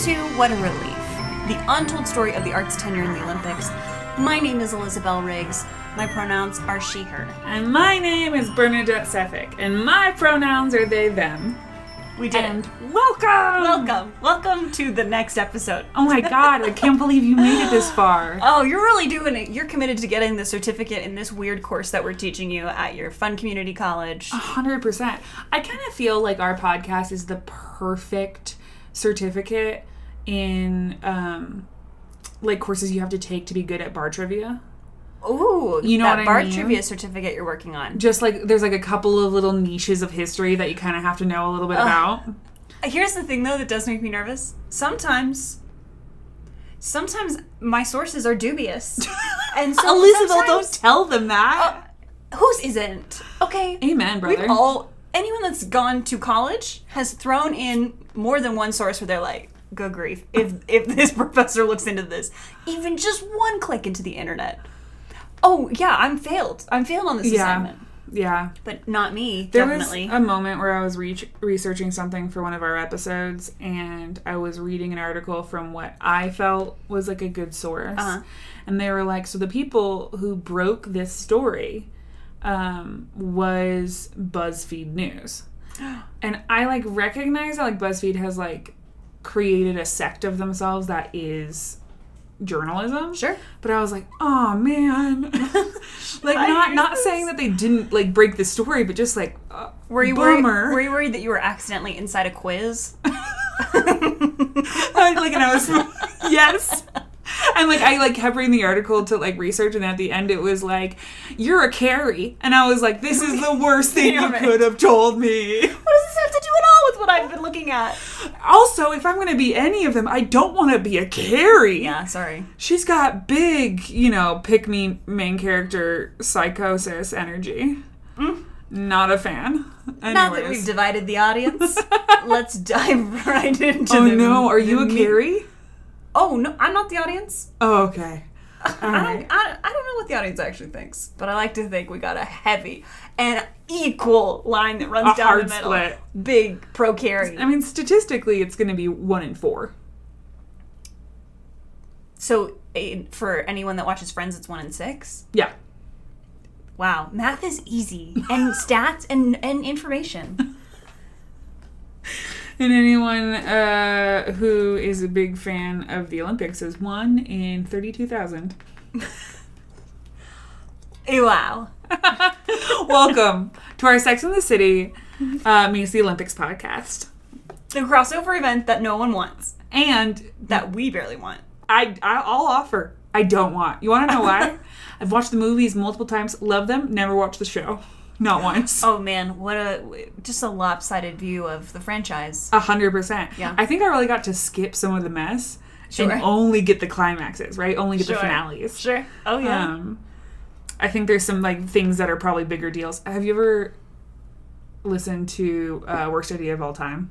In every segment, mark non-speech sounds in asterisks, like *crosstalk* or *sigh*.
to What a Relief, the untold story of the arts tenure in the Olympics. My name is Elizabeth Riggs. My pronouns are she, her. And my name is Bernadette Sefik, and my pronouns are they, them. We did And welcome! Welcome. Welcome to the next episode. Oh my god, I can't believe you made it this far. *laughs* Oh, you're really doing it. You're committed to getting the certificate in this weird course that we're teaching you at your fun community college. 100%. I kind of feel like our podcast is the perfect certificate in um like courses you have to take to be good at bar trivia. Ooh, You know that what I bar mean? trivia certificate you're working on. Just like there's like a couple of little niches of history that you kind of have to know a little bit about. Here's the thing, though, that does make me nervous. Sometimes, sometimes my sources are dubious, *laughs* and so Elizabeth, don't tell them that. whose isn't? Okay, Amen, brother. we've all anyone that's gone to college has thrown in more than one source where they're like, "Good grief! If if *laughs* this professor looks into this, even just one click into the internet." Oh yeah, I'm failed. I'm failed on this yeah. assignment, Yeah. but not me. There definitely. was a moment where I was re- researching something for one of our episodes, and I was reading an article from what I felt was like a good source, Uh-huh. and they were like, "So the people who broke this story um, was BuzzFeed News," *gasps* and I like recognize that like BuzzFeed has like created a sect of themselves that is journalism. Sure. But I was like, oh man. *laughs* like not not this. saying that they didn't like break the story, but just like uh, Were you worried? bummer. Were you worried that you were accidentally inside a quiz? *laughs* I, like and I was *laughs* yes. *laughs* And like I like kept reading the article to like research, and at the end it was like, "You're a Carrie," and I was like, "This is the worst thing you could have told me." What does this have to do at all with what I've been looking at? Also, if I'm going to be any of them, I don't want to be a Carrie. Yeah, sorry. She's got big, you know, pick me main character psychosis energy. Hmm? Not a fan. Anyways. Now that we've divided the audience, *laughs* let's dive right oh, into it. oh no, are you a Carrie? Oh no, I'm not the audience. Oh, okay. *laughs* I don't, I, I don't know what the audience actually thinks, but I like to think we got a heavy and equal line that runs A down the middle. split. Big pro Carrie. I mean, statistically, it's going to be one in four. So for anyone that watches Friends, it's one in six. Yeah. Wow, math is easy, and *laughs* stats and and information. *laughs* And anyone uh, who is a big fan of the Olympics is one in 32,000. *laughs* Eh, wow. *laughs* Welcome to our Sex in the City uh, meets the Olympics podcast. The crossover event that no one wants, And that we barely want. I, I I'll offer. I don't want. You want to know why? *laughs* I've watched the movies multiple times, love them, never watched the show, not once. Oh man, what a just a lopsided view of the franchise. A hundred percent. Yeah. I think I really got to skip some of the mess Sure. and only get the climaxes, right? Only get the finales. Sure. Oh yeah. Um, I think there's some like things that are probably bigger deals. Have you ever listened to uh, Worst Idea of All Time?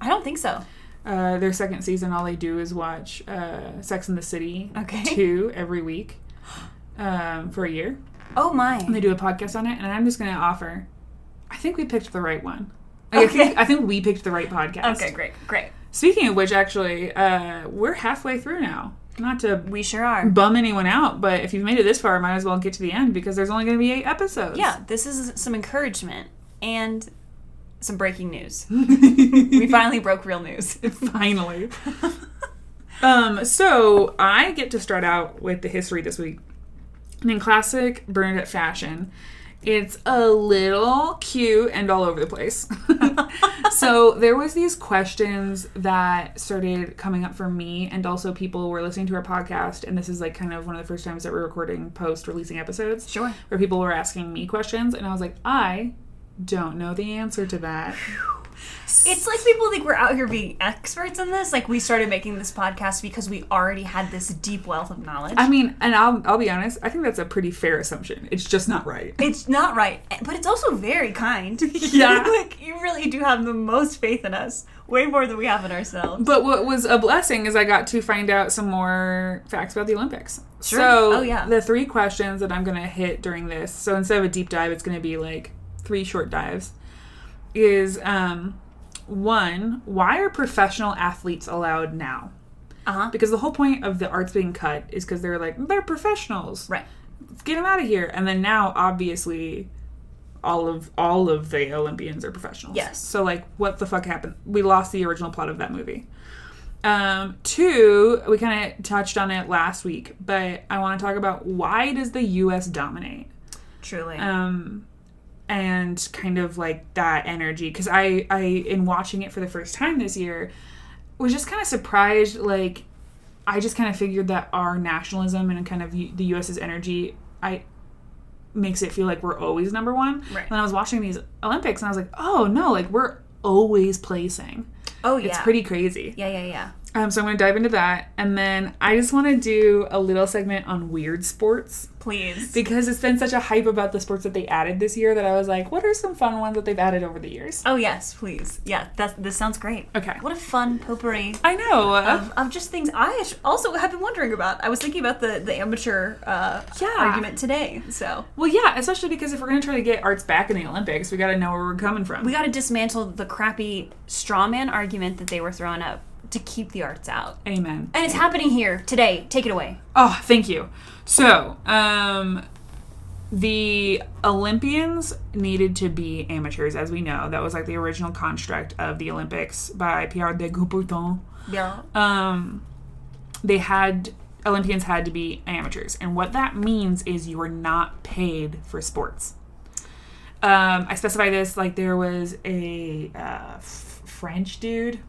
I don't think so. Uh, their second season, all they do is watch uh, Sex in the City Okay. two every week um, for a year. Oh my. And they do a podcast on it, and I'm just going to offer. I think we picked the right one. Like, I, Okay. think, I think we picked the right podcast. Okay, great, great. Speaking of which, actually, uh, we're halfway through now. Not to We sure are. bum anyone out, but if you've made it this far, might as well get to the end because there's only going to be eight episodes. Yeah, this is some encouragement and some breaking news. *laughs* we finally broke real news. *laughs* finally. *laughs* um, so I get to start out with the history this week. And in classic Bernadette fashion, it's a little cute and all over the place. *laughs* so there was these questions that started coming up for me and also people were listening to our podcast and this is like kind of one of the first times that we're recording post releasing episodes Sure. where people were asking me questions and I was like I don't know the answer to that. It's like people think we're out here being experts in this. Like we started making this podcast because we already had this deep wealth of knowledge. I mean, and I'll I'll be honest, I think that's a pretty fair assumption. It's just not right. it's not right, but it's also very kind. *laughs* *laughs* Yeah. like you really do have the most faith in us, way more than we have in ourselves. But what was a blessing is I got to find out some more facts about the Olympics. Sure. So Oh, yeah. the three questions that I'm gonna hit during this, so instead of a deep dive, it's gonna be like three short dives. Is um one, why are professional athletes allowed now? Uh huh. Because the whole point of the arts being cut is because they're like they're professionals. Right. Let's get them out of here. And then now, obviously, all of all of the Olympians are professionals. Yes. So like, what the fuck happened? We lost the original plot of that movie. Um, two, we kind of touched on it last week, but I want to talk about why does the U.S. dominate? Truly. um and kind of like that energy because i i in watching it for the first time this year was just kind of surprised like i just kind of figured that our nationalism and kind of the us's energy i makes it feel like we're always number one Right. when i was watching these olympics and i was like oh no like we're always placing oh yeah. it's pretty crazy Yeah, yeah, yeah. Um, so i'm going to dive into that and then i just want to do a little segment on weird sports Please. because it's been such a hype about the sports that they added this year that I was like, what are some fun ones that they've added over the years? Oh yes, please. Yeah, that this sounds great. Okay. What a fun potpourri I know. of, of just things I also have been wondering about. I was thinking about the the amateur uh, Yeah. argument today. So well, yeah, especially because if we're going to try to get arts back in the Olympics, we got to know where we're coming from. we got to dismantle the crappy straw man argument that they were throwing up to keep the arts out. Amen. And it's happening here today. Take it away. Oh, thank you. So, um, the Olympians needed to be amateurs, as we know. That was like the original construct of the Olympics by Pierre de Coubertin. Yeah. um, they had Olympians had to be amateurs, and what that means is you were not paid for sports. Um, I specify this like there was a uh, f- French dude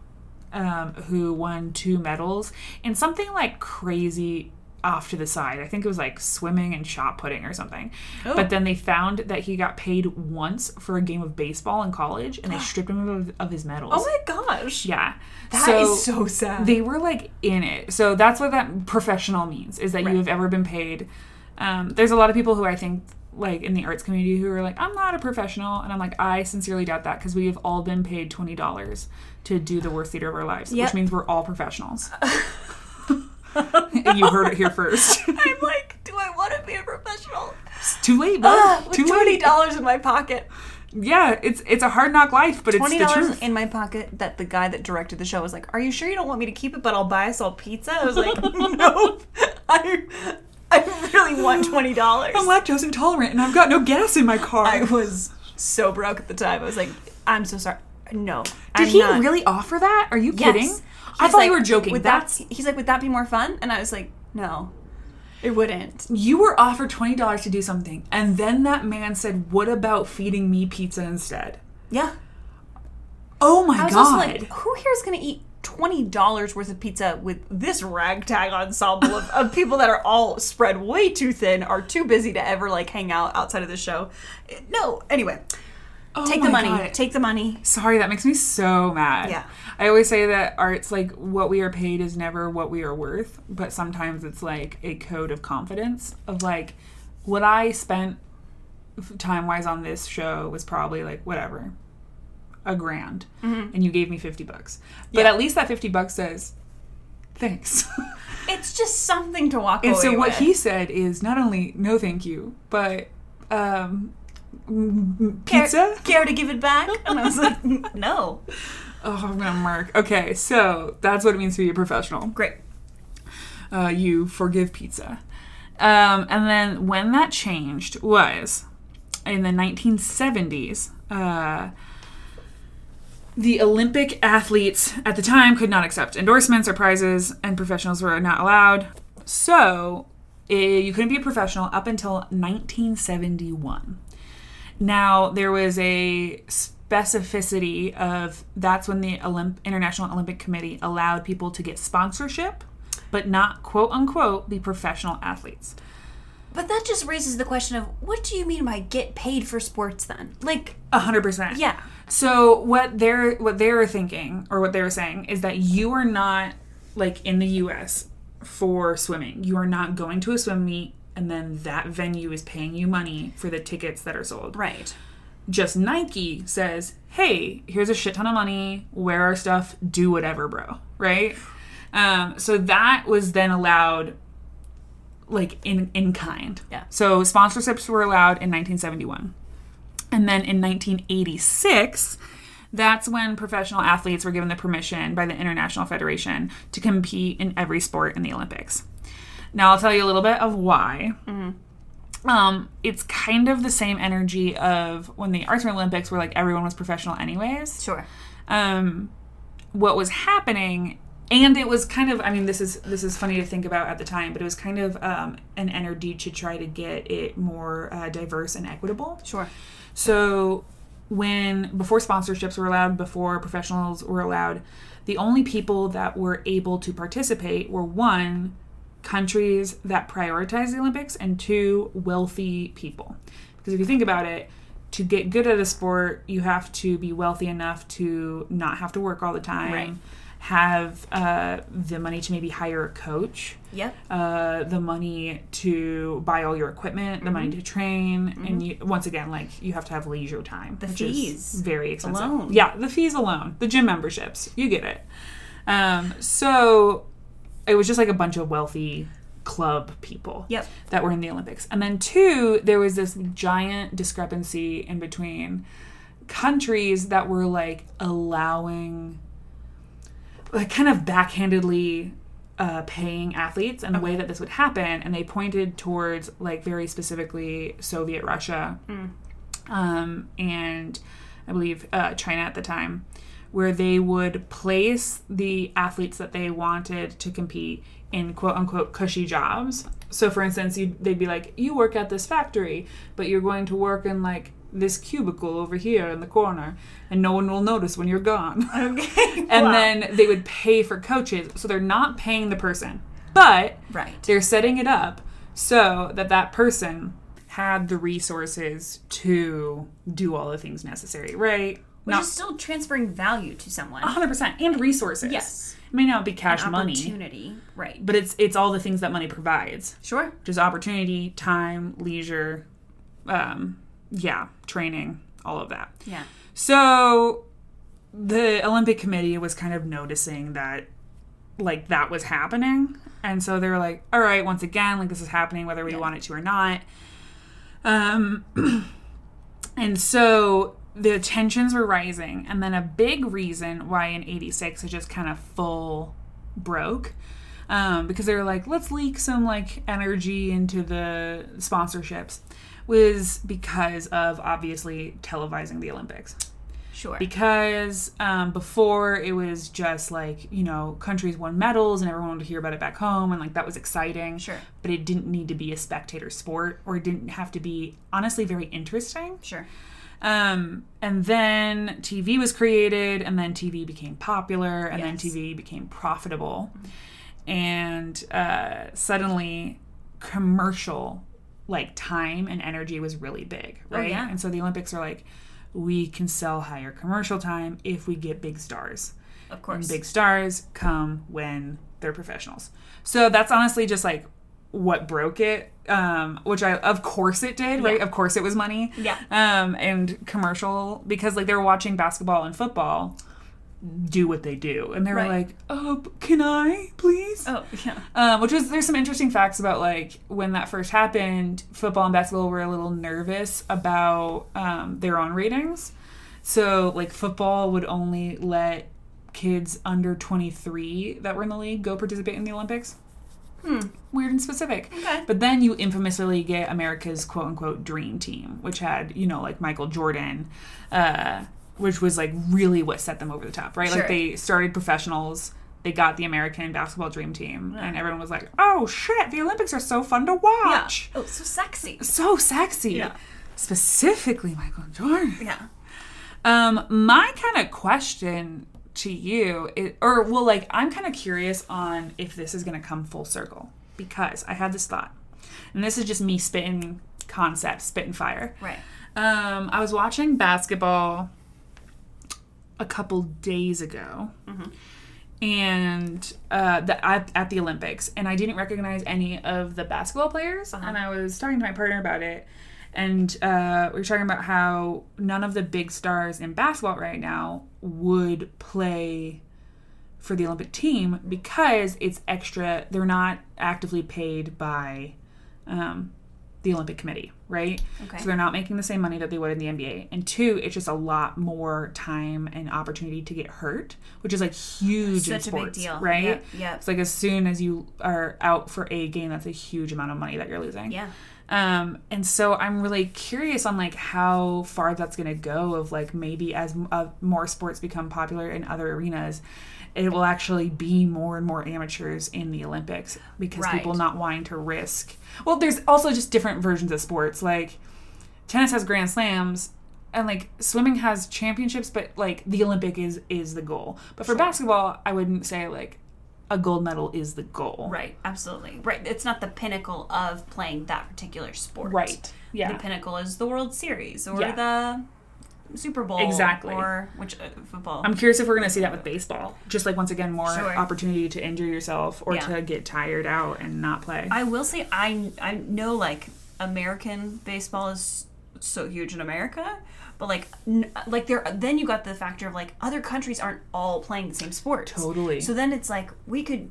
um, who won two medals in something like crazy off to the side. I think it was like swimming and shot putting or something. Oh. But then they found that he got paid once for a game of baseball in college, and they *gasps* stripped him of, of his medals. Oh my gosh. Yeah. That is so sad. They were like in it. So that's what that professional means is that Right. you have ever been paid. Um, there's a lot of people who I think like in the arts community who are like, I'm not a professional. And I'm like, I sincerely doubt that because we have all been paid $20 to do the worst theater of our lives, Yep. which means we're all professionals. And *laughs* you heard it here first. *laughs* I'm like, do I want to be a professional? It's too late, bud. Ah, with too twenty dollars in my pocket. Yeah, it's it's a hard knock life, but it's the dollars truth. in my pocket that the guy that directed the show was like, Are you sure you don't want me to keep it, but I'll buy us all pizza? I was like, *laughs* Nope. I I really want twenty dollars. I'm lactose intolerant and I've got no gas in my car. I was so broke at the time. I was like, I'm so sorry. No. Did I'm he not. really offer that? Are you Yes. kidding? I thought like, you were joking. Would That's that he's like, would that be more fun? And I was like, No. It wouldn't. you were offered twenty dollars to do something, and then that man said, "What about feeding me pizza instead?" Yeah. Oh my I was god! also like, who here is gonna eat twenty dollars worth of pizza with this ragtag ensemble of, of people that are all spread way too thin, are too busy to ever like hang out outside of the show? No. Anyway, Oh take the money. God. Take the money. Sorry, that makes me so mad. Yeah. I always say that art's like what we are paid is never what we are worth, but sometimes it's like a code of confidence of like what I spent time wise on this show was probably like whatever a grand and you gave me 50 bucks but Mm-hmm. Yeah. at least that 50 bucks says thanks *laughs* It's just something to walk and away so what with. he said is not only no thank you but um m- care, pizza care to give it back? And I was like, *laughs* no. oh i'm gonna mark okay so that's what it means to be a professional Great. uh, you forgive pizza. Um, and then when that changed was in the 1970s. Uh, the Olympic athletes at the time could not accept endorsements or prizes, and professionals were not allowed. So eh, you couldn't be a professional up until 1971. Now there was a specificity of that's when the Olymp- International Olympic Committee allowed people to get sponsorship, but not quote unquote be professional athletes. But that just raises the question of what do you mean by get paid for sports then? Like, A hundred percent. yeah. So what they're what they're thinking or what they're saying is that you are not like in the US for swimming. You are not going to a swim meet and then that venue is paying you money for the tickets that are sold. Right. Just Nike says, "Hey, here's a shit ton of money. Wear our stuff. Do whatever, bro." Right? Um, so that was then allowed, like in in kind. Yeah. So sponsorships were allowed in 1971, and then in 1986, that's when professional athletes were given the permission by the International Federation to compete in every sport in the Olympics. Now, I'll tell you a little bit of why. Um, it's kind of the same energy of when the Arts and Olympics were like everyone was professional anyways Sure. um, what was happening and it was kind of i mean this is this is funny to think about at the time but it was kind of um, an energy to try to get it more uh, diverse and equitable Sure. so when before sponsorships were allowed before professionals were allowed the only people that were able to participate were one countries that prioritize the olympics and two wealthy people because if you think about it to get good at a sport you have to be wealthy enough to not have to work all the time Right. have uh, the money to maybe hire a coach Yep. uh, the money to buy all your equipment, the Mm-hmm. money to train, and you once again like you have to have leisure time. The fees is very expensive. alone. Yeah, the fees alone, the gym memberships, you get it. Um, so it was just like a bunch of wealthy club people Yep. that were in the Olympics, and then two, there was this giant discrepancy in between countries that were like allowing like kind of backhandedly uh, paying athletes and the way that this would happen and they pointed towards like very specifically soviet russia. Um, and i believe uh, china at the time where they would place the athletes that they wanted to compete in quote unquote cushy jobs so for instance they'd be like you work at this factory but you're going to work in like this cubicle over here in the corner and no one will notice when you're gone *laughs* Okay. *laughs* and Wow. then they would pay for coaches so they're not paying the person but Right. they're setting it up so that that person had the resources to do all the things necessary right Which not is still transferring value to someone. 100% and resources Yes. it may not be cash money Opportunity. Right. but it's it's all the things that money provides Sure. Just opportunity time leisure um yeah training all of that Yeah. so the Olympic Committee was kind of noticing that like that was happening. And so they were like, all right, once again, like this is happening whether we Yeah. want it to or not. Um *clears throat* and so the tensions were rising and then a big reason why in 86 it just kind of full broke um, because they were like let's leak some like energy into the sponsorships was because of obviously televising the olympics Sure. because um, before it was just like you know countries won medals and everyone wanted to hear about it back home and like that was exciting Sure. but it didn't need to be a spectator sport or it didn't have to be honestly very interesting sure. Um, and then TV was created, and then TV became popular, and then TV became profitable, and uh, suddenly commercial like time and energy was really big, Oh, right? yeah. And so the Olympics are like, we can sell higher commercial time if we get big stars. Of course. And big stars come when they're professionals. So that's honestly just like what broke it, um, which I, of course, it did, right? Yeah. Of course, it was money. Yeah. Um, and commercial because like they were watching basketball and football do what they do, and they were Right. like, "Oh, can I please?" Oh, yeah. Um, which was there's some interesting facts about like when that first happened, football and basketball were a little nervous about um, their own ratings. So like football would only let kids under 23 that were in the league go participate in the Olympics. Hmm. Weird and specific. Okay. But then you infamously get America's quote unquote dream team, which had, you know, like Michael Jordan, uh, which was like really what set them over the top, right? Sure. Like they started professionals, they got the American basketball dream team, and everyone was like, oh shit, the Olympics are so fun to Yeah. watch. Oh, so sexy. So sexy. Yeah. Specifically Michael Jordan. Yeah. Um, my kind of question to you, is, or well, like I'm kind of curious on if this is going to come full circle because I had this thought, and this is just me spitting concepts, spitting fire. Right. Um, I was watching basketball a couple days ago, and uh, the, at, at the Olympics, and I didn't recognize any of the basketball players. Uh-huh. And I was talking to my partner about it, and uh, we were talking about how none of the big stars in basketball right now would play for the Olympic team because it's extra. They're not actively paid by um, the Olympic Committee, right? Okay. So they're not making the same money that they would in the NBA. And two, it's just a lot more time and opportunity to get hurt, which is like huge in Such a big sports, deal. right? Yep, yep. It's like as soon as you are out for a game, that's a huge amount of money that you're losing. Yeah. Um, and so I'm really curious on like how far that's going to go. Of like maybe as uh, more sports become popular in other arenas, it will actually be more and more amateurs in the Olympics because Right. people not wanting to risk. Well, there's also just different versions of sports. Like tennis has grand slams. And like swimming has championships, but like the Olympic is is the goal. But for basketball, I wouldn't say like a gold medal is the goal. Right. Absolutely. Right. It's not the pinnacle of playing that particular sport. Right. Yeah. The pinnacle is the World Series or Yeah. the Super Bowl. Exactly. Or which uh, football. I'm curious if we're going to see that with baseball. Just like once again, more Sure. opportunity to injure yourself or Yeah. to get tired out and not play. I will say I I know like American baseball is so huge in America, but like n- like there then you got the factor of like other countries aren't all playing the same sports. Totally. So then it's like we could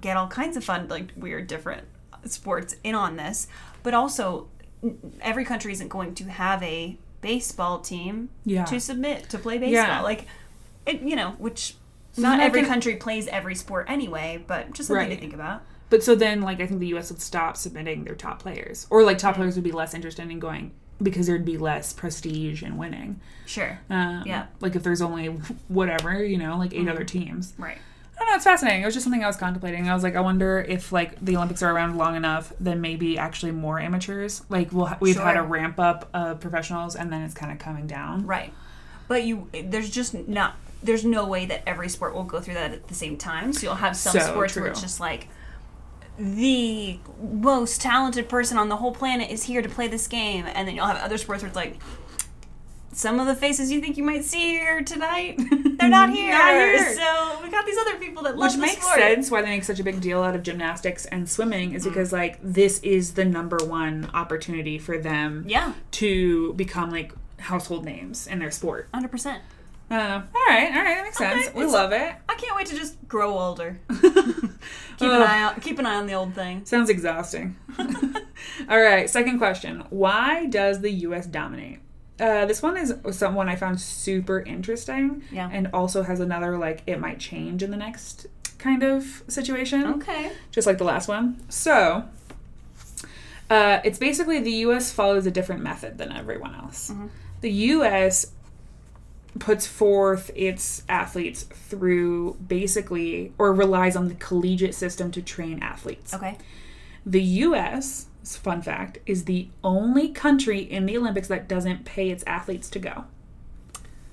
get all kinds of fun like weird different sports in on this, but also n- every country isn't going to have a baseball team Yeah. to submit to play baseball. Yeah. Like it you know, which then not every can- country plays every sport anyway, but just something to think about. but so then, like, I think the U.S. would stop submitting their top players, or like top mm. players would be less interested in going because there'd be less prestige in winning. Sure. Um, Yeah. Like if there's only whatever, you know, like 8 Mm-hmm. other teams. Right. I don't know. It's fascinating. It was just something I was contemplating. I was like, I wonder if like the Olympics are around long enough, then maybe actually more amateurs. Like we'll ha- we've had a ramp up of professionals, and then it's kind of coming down. Right. But you there's just not there's no way that every sport will go through that at the same time. So you'll have some So sports where true. it's just like the most talented person on the whole planet is here to play this game, and then you'll have other sports where it's like, some of the faces you think you might see here tonight, *laughs* they're not *laughs* here. not here. So we got these other people that love Which makes sport. sense why they make such a big deal out of gymnastics and swimming is mm. because like this is the number one opportunity for them yeah. to become like household names in their sport. 100%. Oh, all right, all right, that makes sense. We love it. I can't wait to just grow older. *laughs* keep an eye keep an eye on the old thing. Sounds exhausting. *laughs* all right, second question: Why does the U.S. dominate? Uh, this one is someone I found super interesting. Yeah. And also has another like it might change in the next kind of situation. Okay. Just like the last one. So. Uh, it's basically the U.S. follows a different method than everyone else. Mm-hmm. The U.S puts forth its athletes through basically, or relies on the collegiate system to train athletes. Okay. The U.S. Fun fact is the only country in the Olympics that doesn't pay its athletes to go.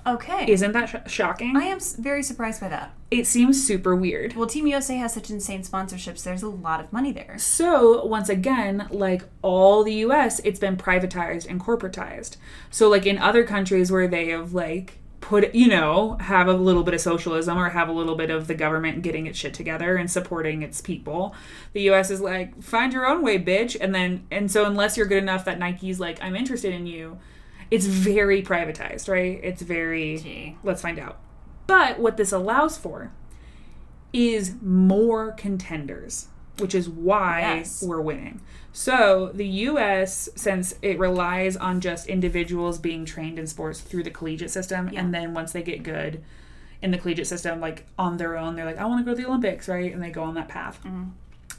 Okay. Isn't that sh- shocking? I am very surprised by that. it seems super weird. Well, Team USA has such insane sponsorships. There's a lot of money there. So, once again, like all the US, it's been privatized and corporatized. So, like in other countries where they have like put, you know, have a little bit of socialism or have a little bit of the government getting its shit together and supporting its people, the US is like, find your own way, bitch. And then, and so unless you're good enough that Nike's like, I'm interested in you, it's very privatized, right? It's very, Gee. let's find out. But what this allows for is more contenders, which is why Yes. we're winning. So the US, since it relies on just individuals being trained in sports through the collegiate system, Yeah. and then once they get good in the collegiate system, like on their own, they're like, I want to go to the Olympics, right? And they go on that path. Mm-hmm.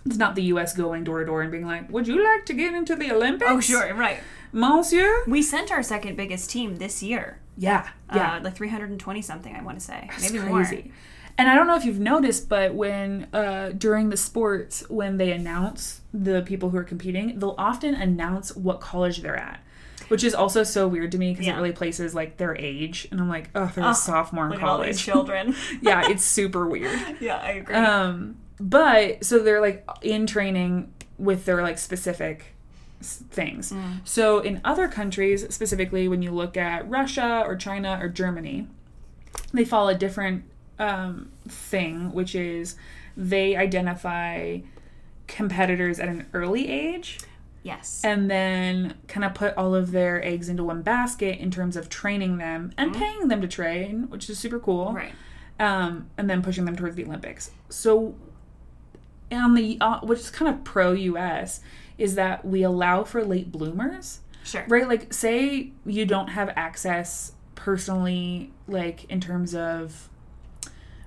It's not the US going door to door and being like, Would you like to get into the Olympics? Oh, sure, right. Monsieur? We sent our second biggest team this year. Yeah. Yeah. Uh, like 320 something, I want to say. It's Maybe crazy. more. And I don't know if you've noticed, but when uh, during the sports, when they announce the people who are competing, they'll often announce what college they're at, which is also so weird to me because Yeah. it really places like their age, and I'm like, oh, they're Oh, a sophomore in Look at all these college. children. *laughs* yeah, *laughs* it's super weird. yeah, I agree. Um, but so they're like in training with their like specific things. Mm. So in other countries, specifically when you look at Russia or China or Germany, they follow a different um, thing, which is they identify competitors at an early age yes. and then kind of put all of their eggs into one basket in terms of training them and paying them to train, which is super cool Mm-hmm. right. um, and then pushing them towards the Olympics. So, on the uh, which is kind of pro U.S. is that we allow for late bloomers Sure. right like say you don't have access personally like in terms of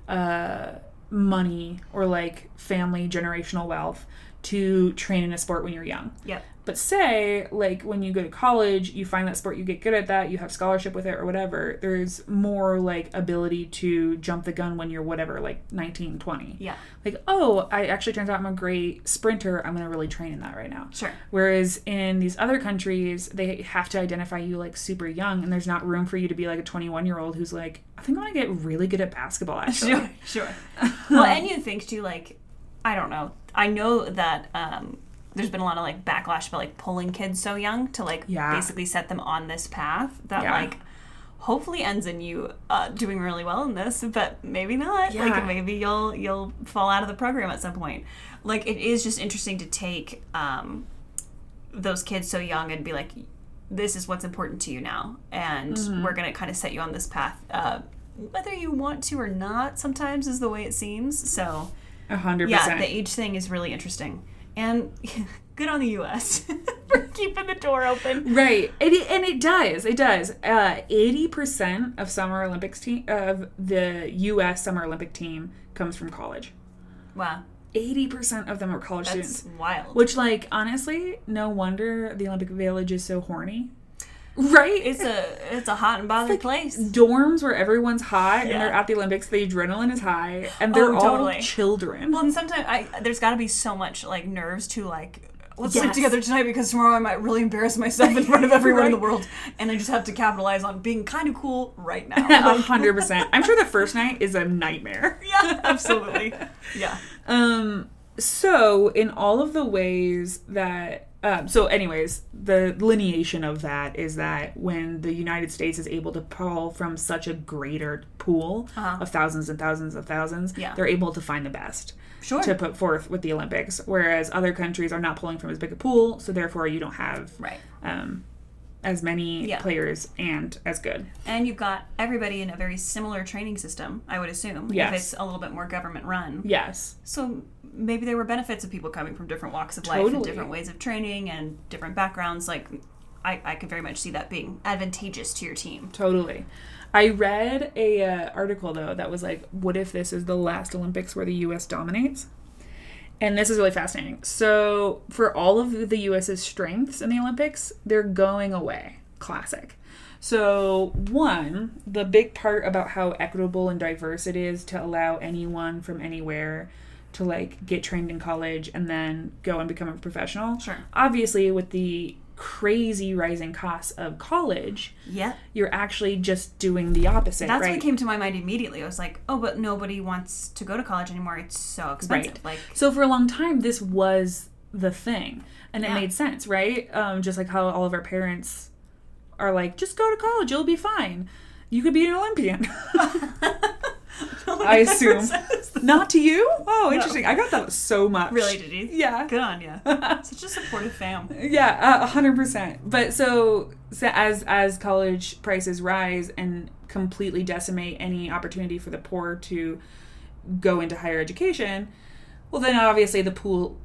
uh money or like family generational wealth to train in a sport when you're young Yep. But say like when you go to college you find that sport you get good at that you have scholarship with it or whatever there's more like ability to jump the gun when you're whatever like 19 20 Yeah. like oh i actually turns out i'm a great sprinter i'm going to really train in that right now Sure. Whereas in these other countries, they have to identify you like super young, and there's not room for you to be like a 21 year old who's like, I think I'm gonna get really good at basketball. *laughs* Actually, Sure. Sure. *laughs* well, and you think too, like, I don't know. I know that um, there's been a lot of like backlash about like pulling kids so young to like Yeah. basically set them on this path that Yeah. like hopefully ends in you uh, doing really well in this, but maybe not. Yeah. Like maybe you'll you'll fall out of the program at some point. Like it is just interesting to take um, those kids so young and be like, this is what's important to you now, and Mm-hmm. we're gonna kind of set you on this path. Uh, whether you want to or not, sometimes is the way it seems. So a hundred yeah, the age thing is really interesting, and *laughs* good on the U.S. *laughs* for keeping the door open. Right, it, and it does. It does. Uh, Eighty percent of Summer Olympics team of the U.S. Summer Olympic team comes from college. Wow, Eighty percent of them are college that's students. wild. Which, like, honestly, no wonder the Olympic Village is so horny. Right? it's a it's a hot and bothered place. dorms where everyone's hot and they're at the Olympics, the adrenaline is high, and they're Oh, all totally. children. Well, and sometimes I there's got to be so much like nerves to like. Let's sleep together tonight because tomorrow I might really embarrass myself in front of everyone in the *laughs* world, and I just have to capitalize on being kind of cool right *laughs* now. Like, hundred percent. I'm sure the first night is a nightmare. *laughs* yeah, absolutely. Yeah. Um. So, in all of the ways that, um, so, anyways, the lineation of that is that when the United States is able to pull from such a greater pool Uh-huh. of thousands and thousands of thousands, Yeah. they're able to find the best. Sure. to put forth with the Olympics, whereas other countries are not pulling from as big a pool, so therefore you don't have Right. um, as many Yeah. players and as good. And you've got everybody in a very similar training system, I would assume, Yes. if it's a little bit more government run. Yes, So maybe there were benefits of people coming from different walks of life and different ways of training and different backgrounds. Like, I, I could very much see that being advantageous to your team. totally. I read a uh, article though that was like, "What if this is the last Olympics where the U.S. dominates?" And this is really fascinating. So, for all of the U.S.'s strengths in the Olympics, they're going away. Classic. So, one, the big part about how equitable and diverse it is to allow anyone from anywhere to like get trained in college and then go and become a professional. Sure. Obviously, with the crazy rising costs of college, Yeah. you're actually just doing the opposite, That's right? what came to my mind immediately. I was like, oh, but nobody wants to go to college anymore. It's so expensive. Right. Like, So for a long time, this was the thing, and it Yeah. made sense, right? Um, just like how all of our parents are like, just go to college, you'll be fine. You could be an Olympian. *laughs* *laughs* I assume. Not to you? Oh, interesting. I got that so much. really, did you? Yeah. Good on you. *laughs* Such a supportive fam. Yeah, a hundred percent. But so, so as as college prices rise and completely decimate any opportunity for the poor to go into higher education, well, then obviously the pool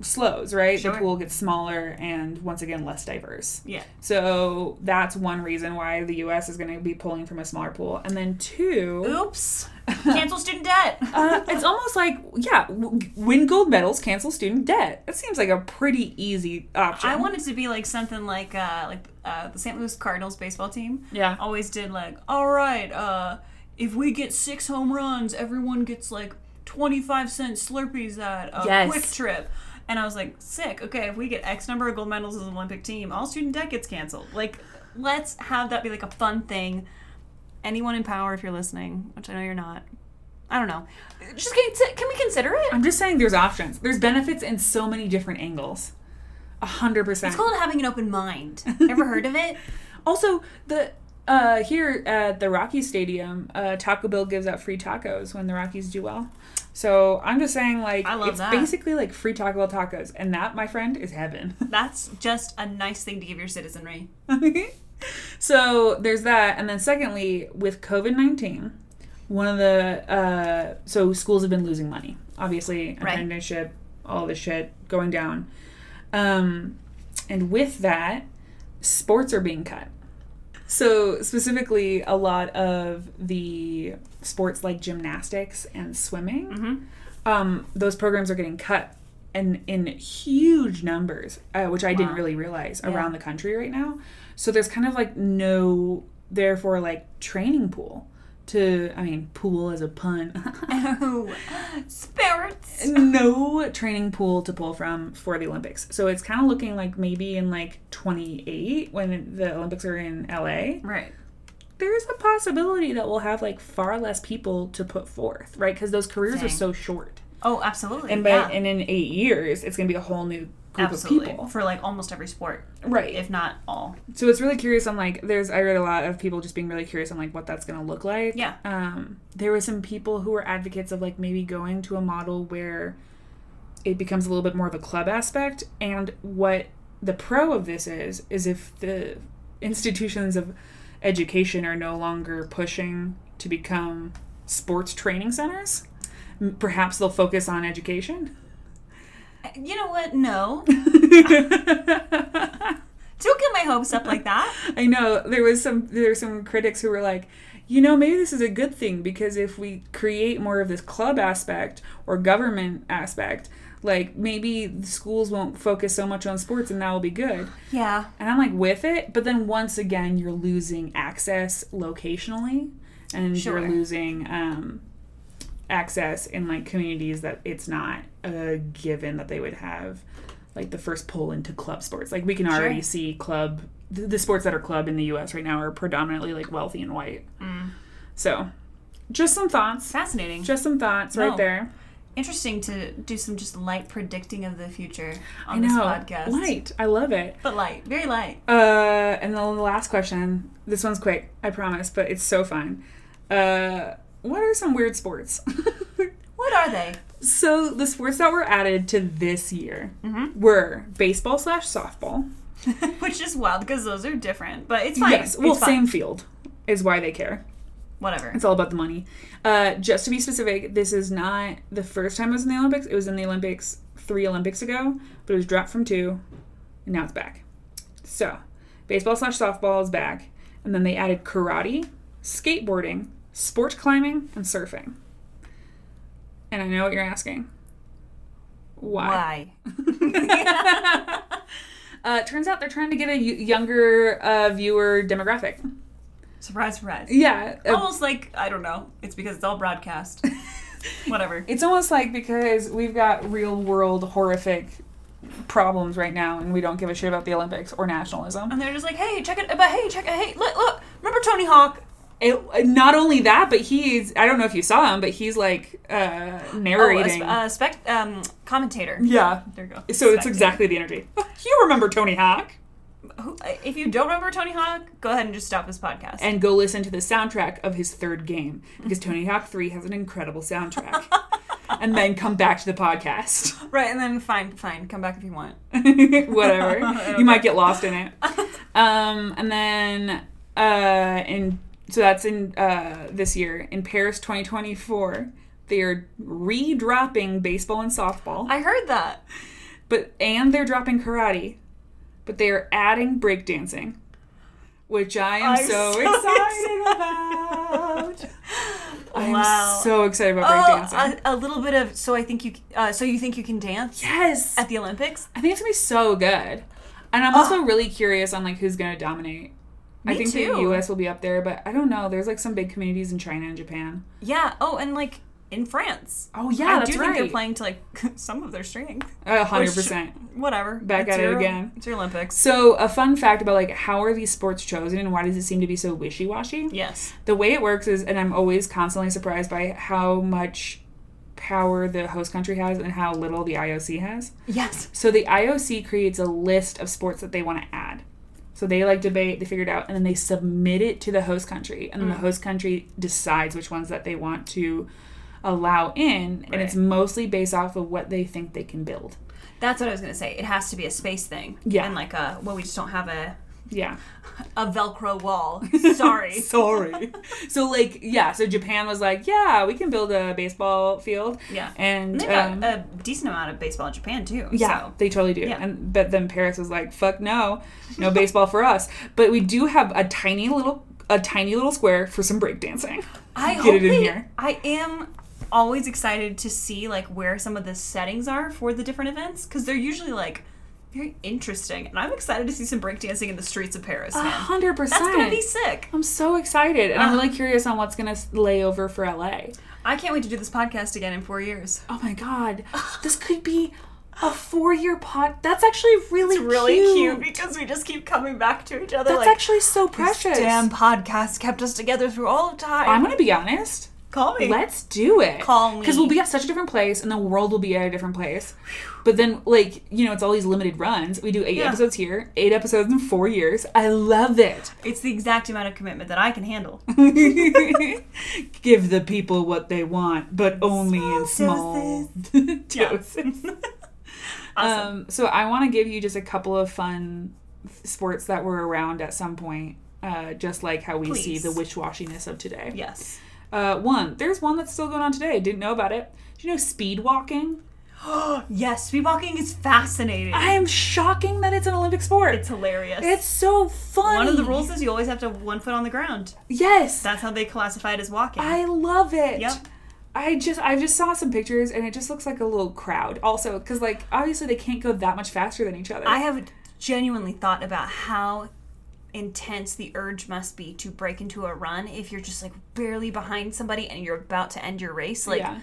slows, right? Sure. The pool gets smaller and once again less diverse. Yeah. So that's one reason why the U.S. is going to be pulling from a smaller pool, and then two. Oops. Cancel student debt. *laughs* Uh, it's almost like yeah, w- win gold medals, cancel student debt. It seems like a pretty easy option. I want it to be like something like uh, like uh, the St. Louis Cardinals baseball team. Yeah. Always did like, all right, uh, if we get six home runs, everyone gets like twenty five cent Slurpees at a Yes. QuikTrip. And I was like, sick. Okay, if we get X number of gold medals as an Olympic team, all student debt gets canceled. Like, let's have that be like a fun thing. Anyone in power, if you're listening, which I know you're not. I don't know. Just can, can we consider it? I'm just saying there's options. There's benefits in so many different angles. A hundred percent. It's called having an open mind. *laughs* Ever heard of it? Also, the uh, here at the Rocky Stadium, uh, Taco Bell gives out free tacos when the Rockies do well. So I'm just saying, like, I love it's that. basically like free Taco Bell tacos, and that, my friend, is heaven. *laughs* That's just a nice thing to give your citizenry. *laughs* so there's that, and then secondly, with COVID nineteen, one of the uh, so schools have been losing money. Obviously, Right. apprenticeship, all this shit going down. Um, and with that, sports are being cut. So, specifically, a lot of the sports like gymnastics and swimming, Mm-hmm. um, those programs are getting cut and in huge numbers, uh, which I didn't really realize Yeah. around the country right now. So, there's kind of like no, therefore, like training pool to, I mean, pool as a pun. *laughs* Oh, spirits. no training pool to pull from for the Olympics. So it's kind of looking like maybe in like 28 when the Olympics are in LA, Right. there's a possibility that we'll have like far less people to put forth, right? Because those careers are so short. Oh, absolutely. And by yeah. and in 8 years, it's going to be a whole new group absolutely of people. for like almost every sport, Right. if not all. So it's really curious on like there's I read a lot of people just being really curious on like what that's going to look like. Yeah. Um there were some people who were advocates of like maybe going to a model where it becomes a little bit more of a club aspect and what the pro of this is is if the institutions of education are no longer pushing to become sports training centers, perhaps they'll focus on education. You know what? No. *laughs* Don't get my hopes up like that. I know there was some there were some critics who were like, you know, maybe this is a good thing because if we create more of this club aspect or government aspect, like maybe the schools won't focus so much on sports and that will be good. Yeah. And I'm like with it, but then once again you're losing access locationally and Sure. you're losing um access in like communities that it's not a given that they would have like the first pull into club sports. Like we can Sure. already see club the, the sports that are club in the US right now are predominantly like wealthy and white. Mm. So, just some thoughts. Fascinating. Just some thoughts No. right there. Interesting to do some just light predicting of the future on this podcast. Light. I love it. But light. Very light. Uh, and then the last question. This one's quick, I promise, but it's so fun. Uh, what are some weird sports? *laughs* What are they? so the sports that were added to this year Mhm. were baseball slash softball. *laughs* Which is wild because those are different, but it's fine. Yes, well, fine. same field is why they care. Whatever. It's all about the money. Uh, just to be specific, this is not the first time it was in the Olympics. It was in the Olympics three Olympics ago, but it was dropped from two, and now it's back. So, baseball slash softball is back, and then they added karate, skateboarding, sport climbing, and surfing. And I know what you're asking. Why? Why? *laughs* *laughs* Uh, turns out they're trying to get a younger uh, viewer demographic. surprise, surprise. Yeah, uh, Almost like I don't know. It's because it's all broadcast. *laughs* Whatever. It's almost like because we've got real world horrific problems right now and we don't give a shit about the Olympics or nationalism. And they're just like, hey, check it. But hey, check it. Hey, look, look. Remember Tony Hawk? It, not only that, but he's I don't know if you saw him, but he's like uh Oh, a narrating. sp- uh, spec um, commentator. yeah. There you go. So it's exactly the energy. *laughs* You remember Tony Hawk If you don't remember Tony Hawk, go ahead and just stop this podcast. and go listen to the soundtrack of his third game because Tony *laughs* Hawk 3 has an incredible soundtrack. and then come back to the podcast. *laughs* right, and then fine, fine. Come back if you want. whatever. you might get lost in it. Um, and then uh, in so that's in uh, this year in Paris 2024. They are re-dropping baseball and softball, I heard that. but and they're dropping karate, but they are adding breakdancing, which I am I'm so, so excited about. *laughs* I'm Wow. so excited about Oh, breakdancing. a, a little bit of so I think you uh, so you think you can dance yes, at the Olympics? I think it's gonna be so good. And I'm also really curious on like who's gonna dominate. I Me think the. US will be up there, but I don't know. There's like some big communities in China and Japan. Yeah. Oh, and like in France. Oh yeah, I that's do right. think they're playing to like *laughs* some of their strength. A hundred percent. Whatever. Back It's at it again. It's your Olympics. So a fun fact about like how are these sports chosen and why does it seem to be so wishy washy? Yes. The way it works is, and I'm always constantly surprised by how much power the host country has and how little the IOC has. Yes. So the IOC creates a list of sports that they want to add. So they like debate, they figure it out, and then they submit it to the host country, and then Mm. the host country decides which ones that they want to allow in, and it's mostly based off of what they think they can build. That's what I was gonna say. It has to be a space thing. Yeah. And like a well we just don't have a Yeah. *laughs* a Velcro wall. *laughs* Sorry. Sorry. *laughs* so like yeah, so Japan was like, yeah, we can build a baseball field. Yeah. And They got um, a decent amount of baseball in Japan too. yeah, So. they totally do. Yeah. And but then Paris was like, fuck no, no baseball for us. But we do have a tiny little a tiny little square for some breakdancing. I Get hope it in they- here. I am always excited to see like where some of the settings are for the different events because they're usually like very interesting, and I'm excited to see some breakdancing in the streets of Paris, A man. hundred That's gonna be percent. sick. I'm so excited, and I'm Uh. really curious on what's gonna lay over for LA. I can't wait to do this podcast again in four years. Oh my god, this could be a four-year pod. That's actually really It's really cute. cute. because we just keep coming back to each other. That's like, actually so "This precious. Damn podcast kept us together through all of time. I'm gonna be honest. Call me. Let's do it. Call me. Because we'll be at such a different place and the world will be at a different place. But then, like, you know, it's all these limited runs. We do eight Yeah. episodes here, eight episodes in four years. I love it. it's the exact amount of commitment that I can handle. *laughs* Give the people what they want, but only in Small small *laughs* Yeah. doses. *laughs* Awesome. Um, so I want to give you just a couple of fun sports that were around at some point, uh, just like how we see the wish-washiness of today. yes. Uh, one, there's one that's still going on today. Didn't know about it. Do you know speed walking? *gasps* yes, speed walking is fascinating. I am shocking that it's an Olympic sport. it's hilarious. It's so fun. One of the rules is you always have to have one foot on the ground. Yes, That's how they classify it as walking. I love it. Yep. I just I just saw some pictures and it just looks like a little crowd. Also, because like obviously they can't go that much faster than each other. I have genuinely thought about how intense the urge must be to break into a run if you're just like barely behind somebody and you're about to end your race. Like yeah.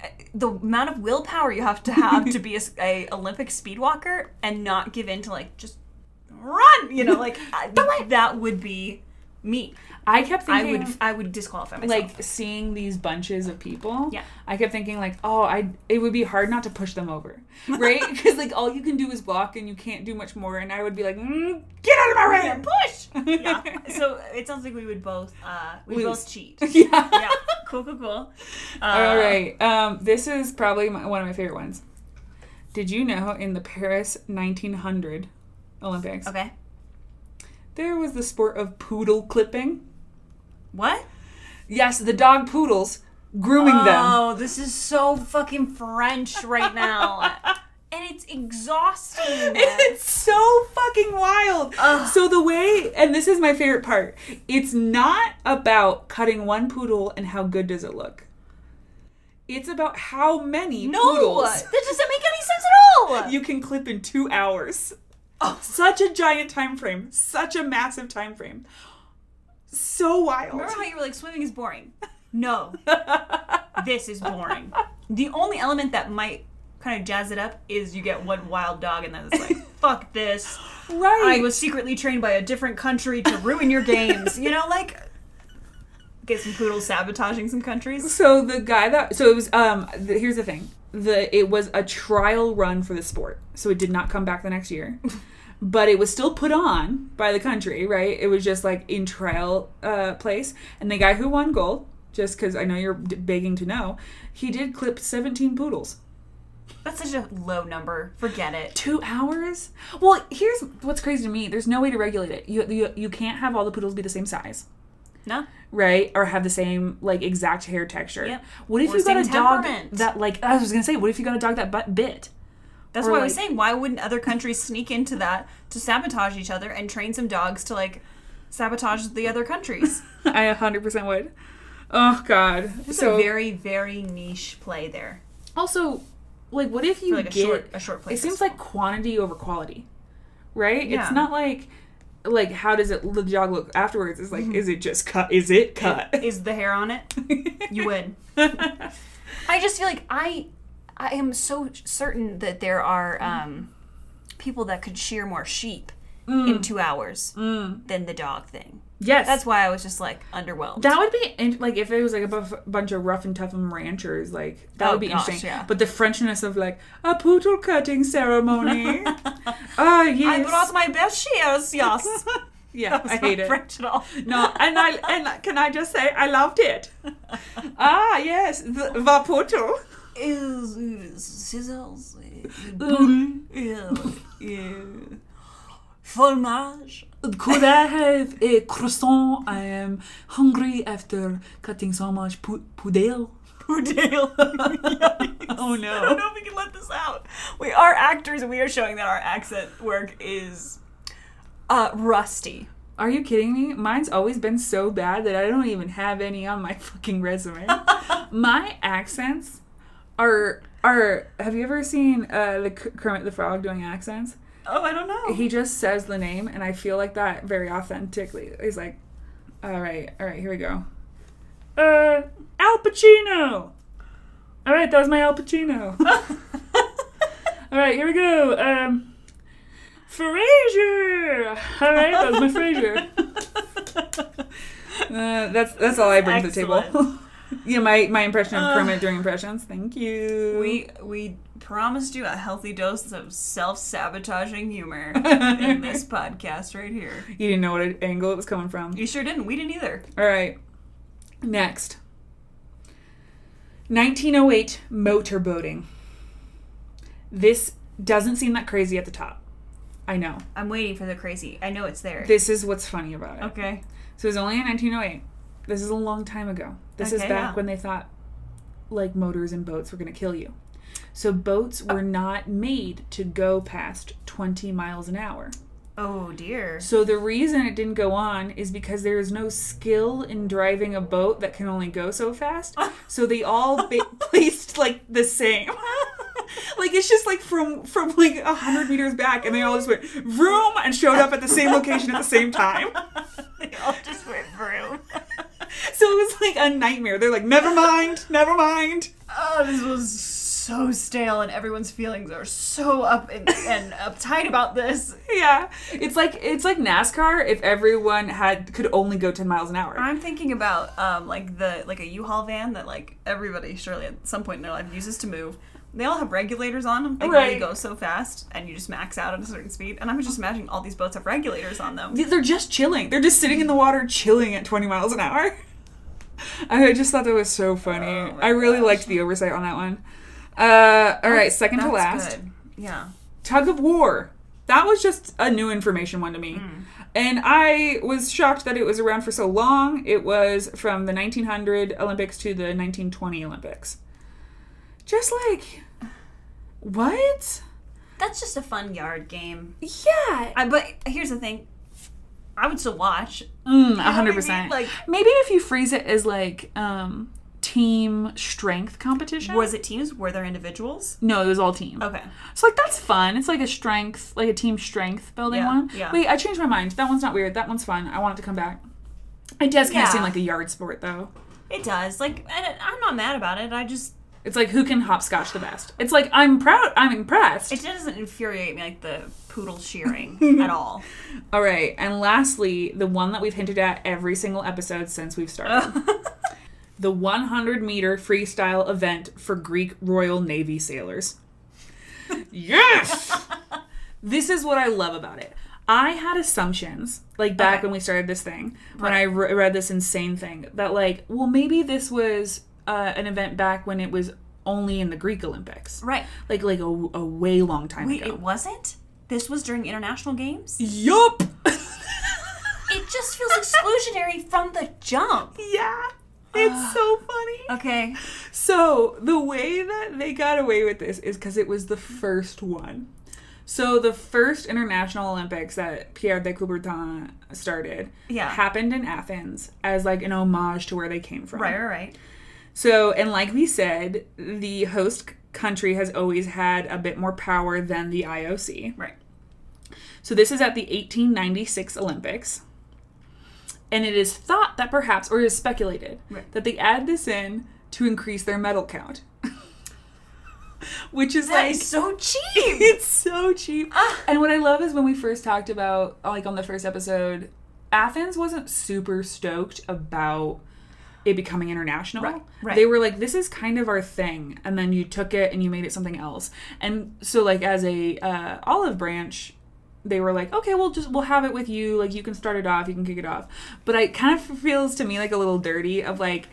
Eh, the amount of willpower you have to have to be *laughs* a Olympic speed walker and not give in to like just run. You know, like *laughs* I- that would be me. I kept thinking I would I would disqualify myself. like seeing these bunches of people Yeah. i kept thinking like oh i it would be hard not to push them over right *laughs* because like all you can do is walk and you can't do much more and i would be like mm, get out of my way push. yeah. *laughs* So it sounds like we would both uh we both cheat. *laughs* yeah yeah. Cool. Cool. Cool. Uh, all right um this is probably my, one of my favorite ones did you know in the paris 1900 olympics Okay. there was the sport of poodle clipping What? yes the dog poodles grooming them Oh, this is so fucking French right now. *laughs* and it's exhausting. *laughs* It's so fucking wild. Ugh. So the way, and this is my favorite part, it's not about cutting one poodle and how good does it look. It's about how many no, poodles that doesn't make any sense at all. you can clip in two hours. Oh, such a giant time frame. Such a massive time frame. So wild. Remember how you were like swimming is boring? No, *laughs* this is boring. The only element that might kind of jazz it up is you get one wild dog and then it's like, *laughs* fuck this. right. I was secretly trained by a different country to ruin your games. You know, like get some poodles sabotaging some countries. So the guy that so it was um the, here's the thing the it was a trial run for the sport so it did not come back the next year *laughs* but it was still put on by the country right it was just like in trial uh place and the guy who won gold just because I know you're begging to know he did clip 17 poodles That's such a low number. Forget it. two hours well here's what's crazy to me there's no way to regulate it you you, you can't have all the poodles be the same size No. right? Or have the same like exact hair texture. Yep. What if Or you got a dog that like I was gonna say, what if you got a dog that butt bit? That's Or, why I was saying, why wouldn't other countries sneak into that to sabotage each other and train some dogs to like sabotage the other countries? *laughs* I 100% would. Oh god. It's so a very, very niche play there. also like what if you For like a get short, a short play. It seems like quantity over quality. Right? Yeah. It's not like like how does it the dog look afterwards? It's like Mm-hmm. is it just cut? Is it cut? is the hair on it? *laughs* You win. *laughs* I just feel like I, I am so certain that there are um, people that could shear more sheep in two hours than the dog thing. yes. That's why I was just like underwhelmed. That would be in- like if it was like a buff- bunch of rough and tough ranchers, like that Oh, would be gosh, interesting. yeah. But the Frenchness of like a poodle cutting ceremony. *laughs* Ah, yes, I brought my best shears, yes. *laughs* yeah, I hate it. French at all. No, and I and can I just say I loved it. *laughs* ah, yes, the, the poodle. Scissors? Poodle. Yeah, yeah. fromage. Could I have a croissant? I am hungry after cutting so much pu- pudel. *laughs* Oh I don't know if we can let this out. We are actors and we are showing that our accent work is uh, rusty. Are you kidding me? Mine's always been so bad that I don't even have any on my fucking resume. *laughs* my accents are are. Have you ever seen uh, the Kermit the Frog doing accents? Oh, I don't know. He just says the name, and I feel like that very authentically. He's like, "All right, all right, here we go." Uh, Al Pacino. All right, that was my Al Pacino. *laughs* all right, here we go. Um, Frasier. All right, that was my Frasier. *laughs* Uh, that's that's all I bring to the table. Excellent. *laughs* yeah, my my impression of Uh, Kermit during impressions. Thank you. we we promised you a healthy dose of self-sabotaging humor *laughs* in this podcast right here. you didn't know what angle it was coming from. You sure didn't. We didn't either. All right. Next. 1908 motorboating. This doesn't seem that crazy at the top. I know. I'm waiting for the crazy. I know it's there. This is what's funny about it. okay. So it was only in 1908. This is a long time ago. This is back yeah. when they thought like motors and boats were going to kill you. So boats were oh. not made to go past 20 miles an hour. Oh dear. So the reason it didn't go on is because there is no skill in driving a boat that can only go so fast. *laughs* So they all ba- *laughs* placed like the same. *laughs* like it's just like from from like a hundred meters back, and they all just went vroom and showed up at the same location at the same time. they all just went through. So it was like a nightmare. They're like, never mind, never mind. oh, this was so stale, and everyone's feelings are so up and, and uptight about this. Yeah, it's like it's like NASCAR if everyone had could only go ten miles an hour. I'm thinking about um, like the like a U-Haul van that like everybody surely at some point in their life uses to move. They all have regulators on them. They Right. go so fast, and you just max out at a certain speed. And I'm just imagining all these boats have regulators on them. They're just chilling. They're just sitting in the water, chilling at 20 miles an hour. *laughs* I just thought that was so funny. Oh I really gosh. liked the oversight on that one. Uh, all right, second to last, good. Yeah. tug of war. That was just a new information one to me. Hmm. And I was shocked that it was around for so long. It was from the 1900 Olympics to the 1920 Olympics. Just like, what? That's just a fun yard game. Yeah. I, but here's the thing. I would still watch. Mm, what I hundred mean? percent. Like- maybe if you freeze it as like um, team strength competition. Was it teams? Were there individuals? no, it was all team. Okay. So like that's fun. It's like a strength, like a team strength building Yeah, one. yeah. Wait, I changed my mind. That one's not weird. That one's fun. I want it to come back. It does kind of seem like a yard sport though. It does. Like, and I'm not mad about it. I just It's like who can hopscotch the best. It's like I'm proud. I'm impressed. it doesn't infuriate me like the poodle shearing *laughs* at all. all right, and lastly, the one that we've hinted at every single episode since we've started. *laughs* the 100 meter freestyle event for Greek Royal Navy sailors. Yes! *laughs* this is what I love about it. I had assumptions, like back Okay. when we started this thing, when I re- read this insane thing, that like, well, maybe this was uh, an event back when it was only in the Greek Olympics, right. like like a, a way long time Wait, ago. it wasn't? This was during international games? Yup. *laughs* It just feels exclusionary from the jump. yeah, it's so funny. *sighs* Okay. So the way that they got away with this is because it was the first one. So the first international Olympics that Pierre de Coubertin started Yeah. happened in Athens as like an homage to where they came from. Right, right, right. So and like we said, the host country has always had a bit more power than the IOC. Right. So this is at the 1896 Olympics. And it is thought that perhaps, or is speculated, Right. that they add this in to increase their medal count. *laughs* Which is That like is so cheap. *laughs* it's so cheap. Ah. And what I love is when we first talked about like on the first episode, Athens wasn't super stoked about it becoming international. Right, right. They were like, "This is kind of our thing," and then you took it and you made it something else. And so, like as a uh, olive branch, they were like, "Okay, we'll just we'll have it with you. Like you can start it off, you can kick it off." But it kind of feels to me like a little dirty of like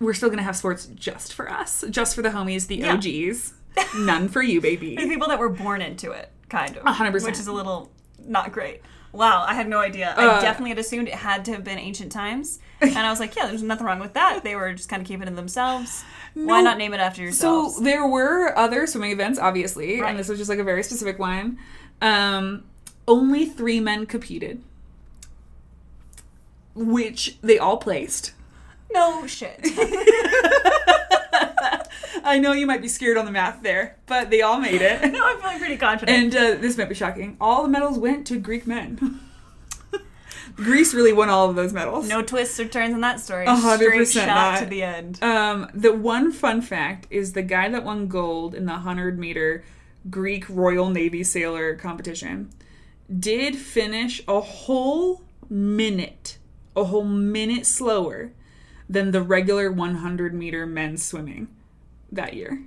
we're still gonna have sports just for us, just for the homies, the Yeah. OGs. *laughs* None for you, baby. The people that were born into it, kind of. A hundred percent. Which is a little not great. Wow, I had no idea. Uh, I definitely had assumed it had to have been ancient times. And I was like, yeah, there's nothing wrong with that. They were just kind of keeping it to themselves. Why not name it after yourselves? So there were other swimming events, obviously, Right. and this was just like a very specific one. Um, only three men competed, which they all placed. no shit. *laughs* I know you might be scared on the math there, but they all made it. *laughs* no, I'm feeling pretty confident. And uh, this might be shocking. All the medals went to Greek men. *laughs* Greece really won all of those medals. no twists or turns in that story. Hundred Straight percent shot not. to the end. Um, the one fun fact is the guy that won gold in the 100 meter Greek Royal Navy sailor competition did finish a whole minute, a whole minute slower than the regular 100 meter men's swimming that year.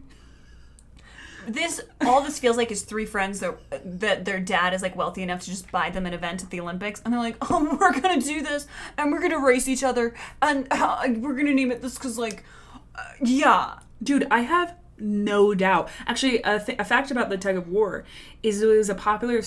This all this feels like is three friends that that their dad is like wealthy enough to just buy them an event at the Olympics, and they're like, "Oh, *laughs* we're gonna do this, and we're gonna race each other, and uh, we're gonna name it this because like, uh, yeah, Dude, I have no doubt. Actually, a, th- a fact about the tug of war is it was a popular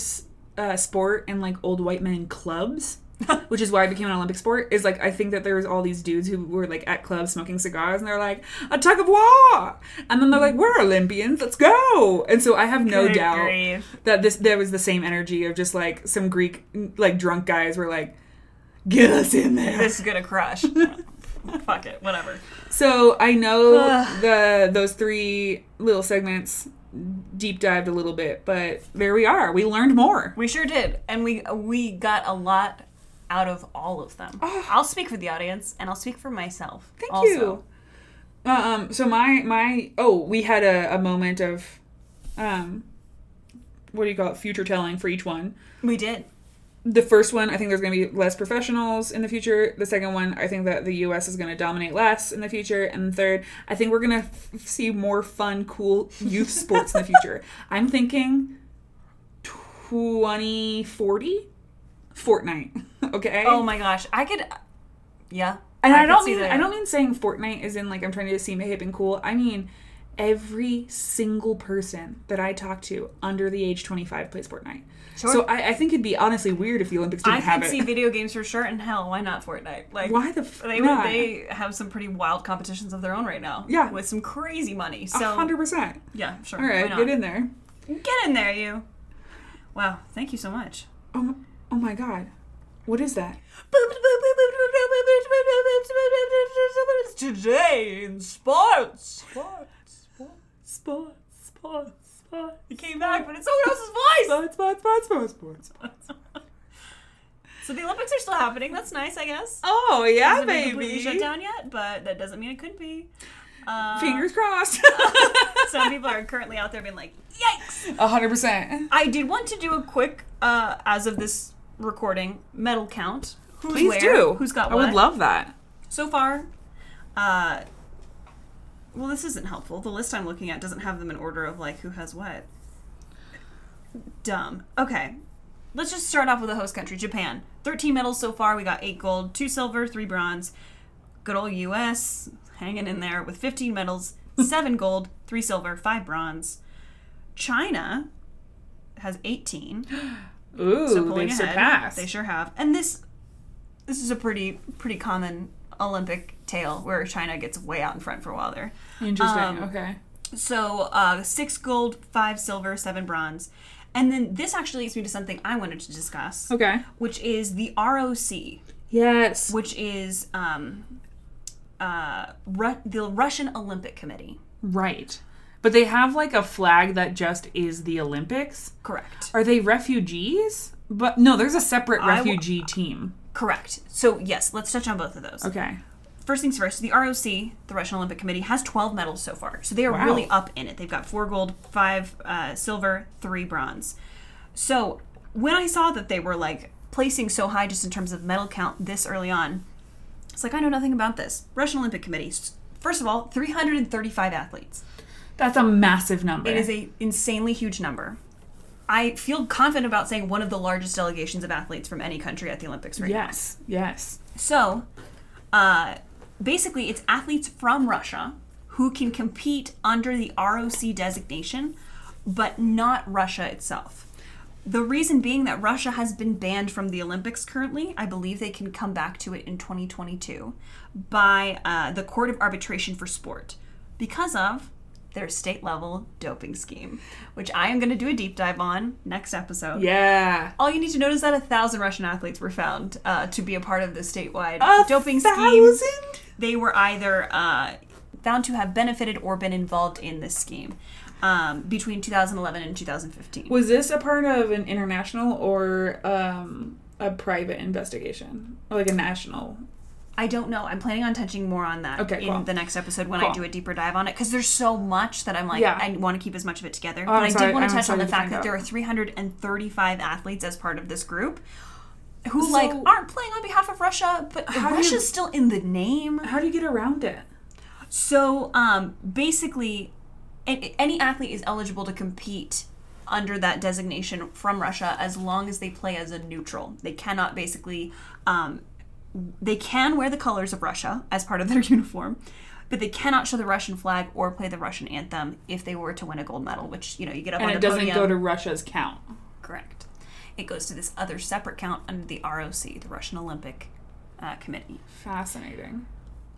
uh, sport in like old white men clubs, *laughs* which is why it became an Olympic sport. Is like I think that there was all these dudes who were like at clubs smoking cigars, and they're like a tug of war, and then they're like we're Olympians, let's go. And so I have no Good doubt grief. that this there was the same energy of just like some Greek like drunk guys were like, get us in there. this is gonna crush." *laughs* Fuck it, whatever. So I know the those three little segments deep dived a little bit, but there we are. We learned more. We sure did, and we we got a lot out of all of them. I'll speak for the audience, and I'll speak for myself. Thank also. you. Um. So my my oh, we had a, a moment of, um, what do you call it? Future telling for each one. We did. The first one, I think there's going to be less professionals in the future. The second one, I think that the U.S. is going to dominate less in the future. And the third, I think we're going to f- see more fun, cool youth sports in the future. *laughs* I'm thinking 2040 Fortnite. *laughs* Okay. Oh my gosh, I could. Yeah. and I, could don't mean that. I don't mean saying Fortnite is in like I'm trying to seem hip and cool. I mean every single person that I talk to under the age 25 plays Fortnite. Sure. So I, I think it'd be honestly weird if the Olympics didn't I have could see video games for sure, and hell, why not Fortnite? Like, Why the f- they not? they have some pretty wild competitions of their own right now. Yeah. with some crazy money. A So hundred percent. yeah, sure. All right, get in there. Get in there, you. Wow, thank you so much. Oh, oh my god, what is that? Today in sports. Sports. Sports, sports, sports. Sports. He came back, but it's someone else's voice. Sports, sports, sports, sports, sports. So the Olympics are still happening. That's nice, I guess. Oh yeah, Hasn't been completely shut down yet, but that doesn't mean it couldn't be. Uh, Fingers crossed. *laughs* Some people are currently out there being like, "Yikes!" A hundred percent. I did want to do a quick, uh, as of this recording, medal count. Who's Please where, do. Who's got I what? would love that. so far. Uh, well, this isn't helpful. The list I'm looking at doesn't have them in order of like who has what. Dumb. Okay, let's just start off with the host country, Japan. 13 medals so far. We got eight gold, two silver, three bronze. Good old U.S. hanging in there with 15 medals, *laughs* seven gold, three silver, five bronze. China has 18. *gasps* *gasps* *gasps* Ooh, So they've ahead. surpassed. They sure have. And this this is a pretty pretty common Olympic tale where China gets way out in front for a while there. Interesting. Um, okay. So uh, six gold, five silver, seven bronze. And then this actually leads me to something I wanted to discuss, Okay. which is the ROC, Yes. which is um, uh, Ru- the Russian Olympic Committee. Right. But they have like a flag that just is the Olympics. Correct. Are they refugees? But no, there's a separate I w- refugee team. Correct. So yes, let's touch on both of those. Okay. First things first, the ROC, the Russian Olympic Committee, has 12 medals so far. So they are Wow. really up in it. They've got four gold, five uh, silver, three bronze. So when I saw that they were like placing so high just in terms of medal count this early on, it's like, I know nothing about this. Russian Olympic Committee, first of all, 335 athletes. That's a massive number. It is a insanely huge number. I feel confident about saying one of the largest delegations of athletes from any country at the Olympics right now. Yes. Yes. So, uh, basically, it's athletes from Russia who can compete under the ROC designation, but not Russia itself. The reason being that Russia has been banned from the Olympics currently. I believe they can come back to it in 2022 by uh, the Court of Arbitration for Sport because of their state level doping scheme, which I am going to do a deep dive on next episode. Yeah. All you need to know is that a thousand Russian athletes were found uh, to be a part of the statewide A doping scheme. thousand? They were either uh, found to have benefited or been involved in this scheme um, between 2011 and 2015. Was this a part of an international or um, a private investigation? Or like a national? I don't know. I'm planning on touching more on that Okay, in cool. the next episode when I do a deeper dive on it because there's so much that I'm like Yeah. I want to keep as much of it together. I'm but I sorry- did want to touch on the fact that out. there are 335 athletes as part of this group who So- like aren't playing on behalf of Russia, but do you- Russia's still in the name. How do you get around it? So um, basically, any athlete is eligible to compete under that designation from Russia as long as they play as a neutral. They cannot basically, um, they can wear the colors of Russia as part of their *laughs* uniform, but they cannot show the Russian flag or play the Russian anthem if they were to win a gold medal. Which you know you get up And on it the doesn't podium. go to Russia's count. correct. It goes to this other separate count under the ROC, the Russian Olympic uh, Committee Fascinating.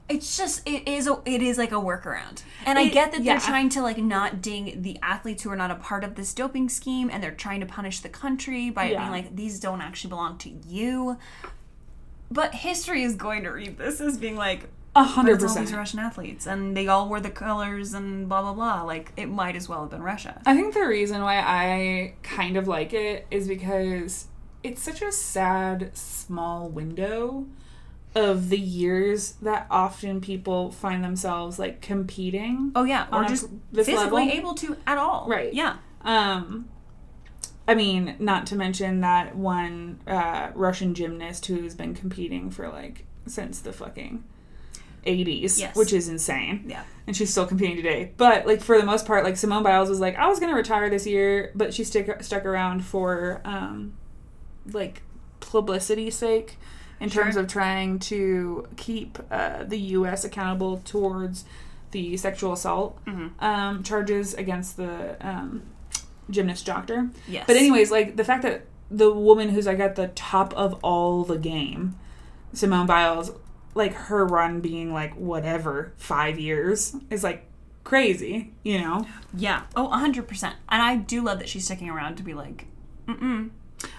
it's just it is a, it is like a workaround and i get that they're trying to like not ding the athletes who are not a part of this doping scheme and they're trying to punish the country by Yeah. being like these don't actually belong to you but history is going to read this as being like A hundred all these percent. russian athletes and they all wore the colors and blah blah blah like it might as well have been russia I think the reason why I kind of like it is because it's such a sad small window of the years that often people find themselves like competing. oh yeah or On a- just physically level? able to at all Right. yeah Um, I mean, not to mention that one uh, Russian gymnast who's been competing for like since the fucking 80s, Yes. which is insane. yeah And she's still competing today. But like for the most part, like Simone Biles was like, I was gonna retire this year, but she stick stuck around for um, like publicity's sake, in Sure. terms of trying to keep uh, the U.S. accountable towards the sexual assault Mhm. um, charges against the um, gymnast doctor. yes But anyways, like the fact that the woman who's like at the top of all the game, Simone Biles, like her run being like whatever five years is like crazy, you know? yeah oh 100% and i do love that she's sticking around to be like mm-mm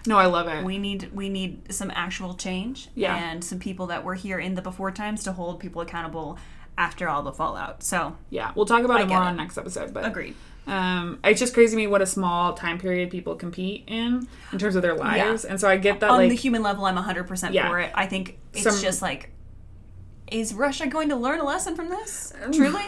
No, I love it. we need we need some actual change Yeah. and some people that were here in the before times to hold people accountable after all the fallout so yeah, we'll talk about I it more it. on next episode. But agreed um, it's just crazy to me what a small time period people compete in in terms of their lives, and so I get that on like the human level i'm 100% Yeah. for it. I think it's Some- just like is russia going to learn a lesson from this? Truly?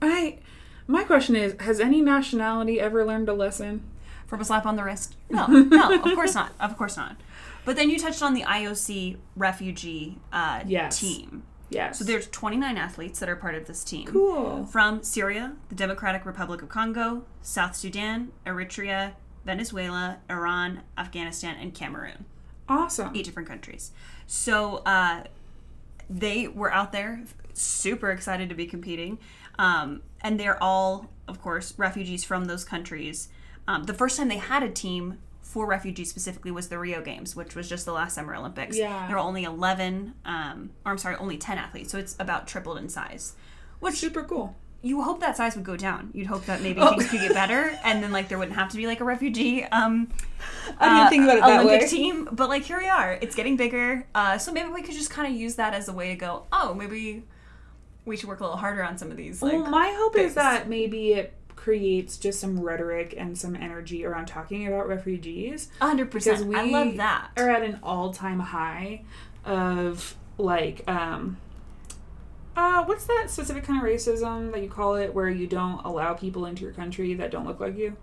I. My question is: Has any nationality ever learned a lesson? from a slap on the wrist? *laughs* No. No of course not. Of course not. But then you touched on the ioc refugee uh, Yes. team Yes. so there's 29 athletes that are part of this team cool. from Syria, the Democratic Republic of Congo, South Sudan, Eritrea, Venezuela, Iran, Afghanistan, and Cameroon. Awesome. Eight different countries. So uh, they were out there, super excited to be competing. Um, and they're all, of course, refugees from those countries. Um, the first time they had a team for refugees specifically was the Rio Games, which was just the last Summer Olympics. Yeah. There were only 11, um, or I'm sorry, only 10 athletes. So it's about tripled in size. Which Super cool. you hope that size would go down. You'd hope that maybe *laughs* Oh. things could get better, and then like there wouldn't have to be like a refugee um, I didn't uh, think about it that Olympic way. team. But like here we are, it's getting bigger. Uh, so maybe we could just kind of use that as a way to go. Oh, maybe we should work a little harder on some of these. Like, well, my hope is that maybe it creates just some rhetoric and some energy around talking about refugees. hundred Because we I love that. We are at an all-time high of like um uh what's that specific kind of racism that you call it where you don't allow people into your country that don't look like you?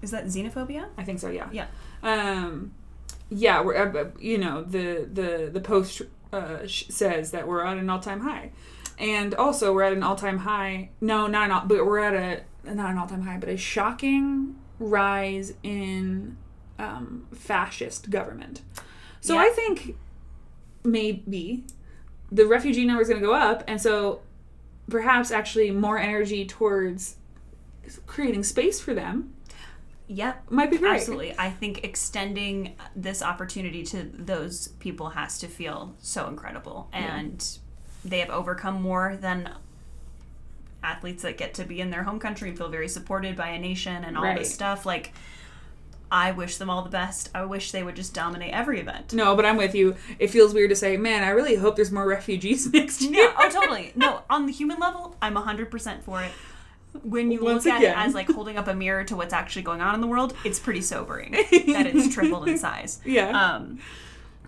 Is that xenophobia? I think so, yeah. Yeah. Um yeah, we're uh, you know, the the the post uh, sh- says that we're at an all-time high. And also we're at an all-time high. No, not an all, but we're at a not an all-time high, but a shocking rise in um, fascist government. So Yeah. I think maybe the refugee number is going to go up, and so perhaps actually more energy towards creating space for them Yep. might be great. Absolutely. I think extending this opportunity to those people has to feel so incredible. And they have overcome more than athletes that get to be in their home country and feel very supported by a nation and all Right. this stuff. Like, I wish them all the best. I wish they would just dominate every event. No, but I'm with you. It feels weird to say, man, I really hope there's more *laughs* refugees next year. Yeah, oh, totally. No, on the human level, I'm 100% for it. When you Once look at again. it as like holding up a mirror to what's actually going on in the world, it's pretty sobering *laughs* that it's tripled in size. Yeah. Um,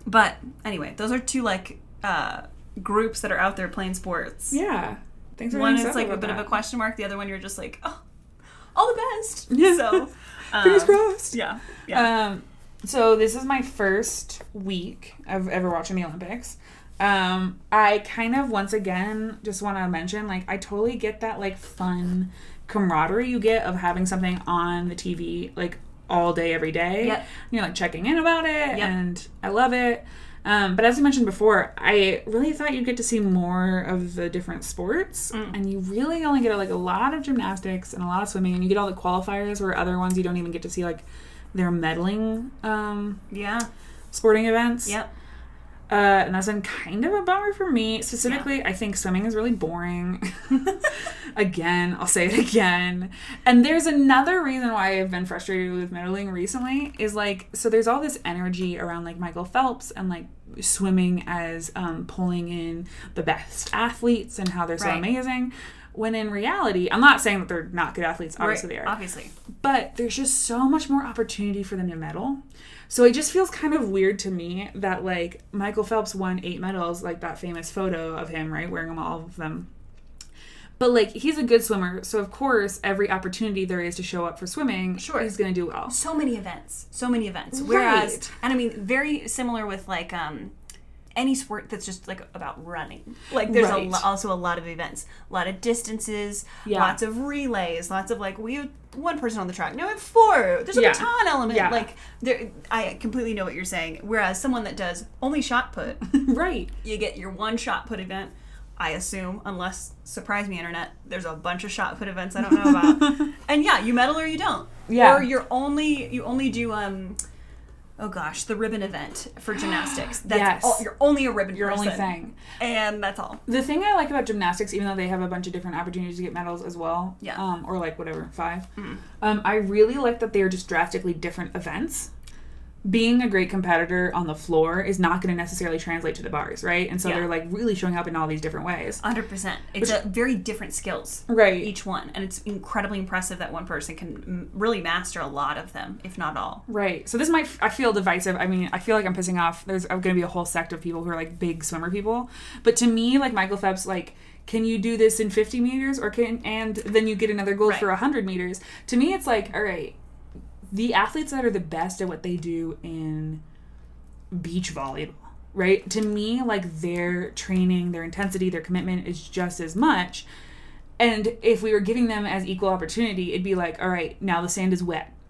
but anyway, those are two like uh, groups that are out there playing sports. yeah. Thanks One is like a bit of a question mark. The other one, you're just like, oh, all the best. *laughs* Yeah. So, *laughs* Fingers um, crossed. Yeah. Yeah. Um, so this is my first week of ever watching the Olympics. Um, I kind of once again just want to mention like I totally get that like fun camaraderie you get of having something on the TV like all day every day. Yep. You're like checking in about it, Yep. and I love it. Um, but as I mentioned before, I really thought you'd get to see more of the different sports, and you really only get like a lot of gymnastics and a lot of swimming, and you get all the qualifiers where other ones you don't even get to see like their medaling um, yeah. sporting events. Yep. Uh, and that's been kind of a bummer for me. Specifically, I think swimming is really boring. *laughs* again, I'll say it again. And there's another reason why I've been frustrated with medaling recently is like, so there's all this energy around like Michael Phelps and like swimming as um, pulling in the best athletes and how they're so Right. amazing. When in reality, I'm not saying that they're not good athletes. Obviously, Right. they are Obviously. but there's just so much more opportunity for them to medal. So it just feels kind of weird to me that like Michael Phelps won eight medals, like that famous photo of him, right, wearing them all of them. But like he's a good swimmer, so of course every opportunity there is to show up for swimming, Sure. he's gonna do well. so many events so many events whereas Right. and i mean very similar with like um any sport that's just like about running like there's Right. a lo- also a lot of events a lot of distances Yeah. lots of relays lots of like we have one person on the track no we have four there's a Yeah. baton element Yeah. like there i completely know what you're saying whereas someone that does only shot put *laughs* right. you get your one shot put event I assume, unless surprise me, internet. There's a bunch of shot put events I don't know about, *laughs* and yeah, you medal or you don't. Yeah. Or you're only you only do um, oh gosh, the ribbon event for gymnastics. *gasps* That's Yes. all, you're only a ribbon Your person, only thing. and that's all. The thing I like about gymnastics, even though they have a bunch of different opportunities to get medals as well, Yeah. um, or like whatever five, um, I really like that they are just drastically different events. Being a great competitor on the floor is not going to necessarily translate to the bars, right? And so Yeah. they're like really showing up in all these different ways, Hundred percent. It's a very different skills. right? Each one, and it's incredibly impressive that one person can really master a lot of them, if not all. Right. So this might I feel divisive. I mean, I feel like I'm pissing off. There's going to be a whole sect of people who are like big swimmer people. But to me, like Michael Phelps, like can you do this in 50 meters or can and then you get another gold Right. for 100 meters? To me, it's like all right, the athletes that are the best at what they do in beach volleyball, right? To me, like their training, their intensity, their commitment is just as much. And if we were giving them as equal opportunity, it'd be like, all right, now the sand is wet. *laughs*